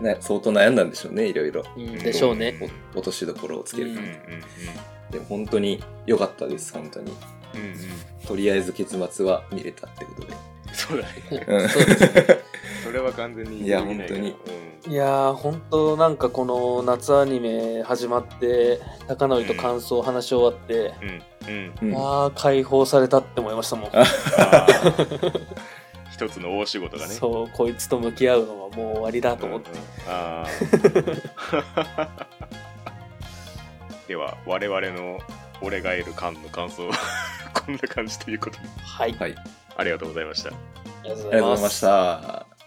Speaker 1: あ
Speaker 3: ね、相当悩んだんでしょうね、いろいろ。
Speaker 2: うん。うんでしょうね。
Speaker 3: お落としどころをつけるか。
Speaker 1: ーうんうん
Speaker 3: でも本当に良かったです、本当に。
Speaker 1: うんうん。うん
Speaker 3: とりあえず結末は見れたってことで。
Speaker 1: そうだね。
Speaker 3: うん。
Speaker 2: そうですね。
Speaker 1: それは完全に
Speaker 3: いや
Speaker 1: できないから
Speaker 3: 本
Speaker 2: いやー本当なんかこの夏アニメ始まって高則と感想を話し終わって、
Speaker 1: うん。うん。うん。
Speaker 3: うん。
Speaker 2: まあ解放されたって思いましたもん。
Speaker 1: 一つの大仕事がね。
Speaker 2: そうこいつと向き合うのはもう終わりだと思って、
Speaker 1: うんうん。あー では我々の「俺が得る感の感想は こんな感じということで
Speaker 2: はい、
Speaker 3: はい。
Speaker 2: あ
Speaker 1: ありがとうございました
Speaker 3: ありがとうございました。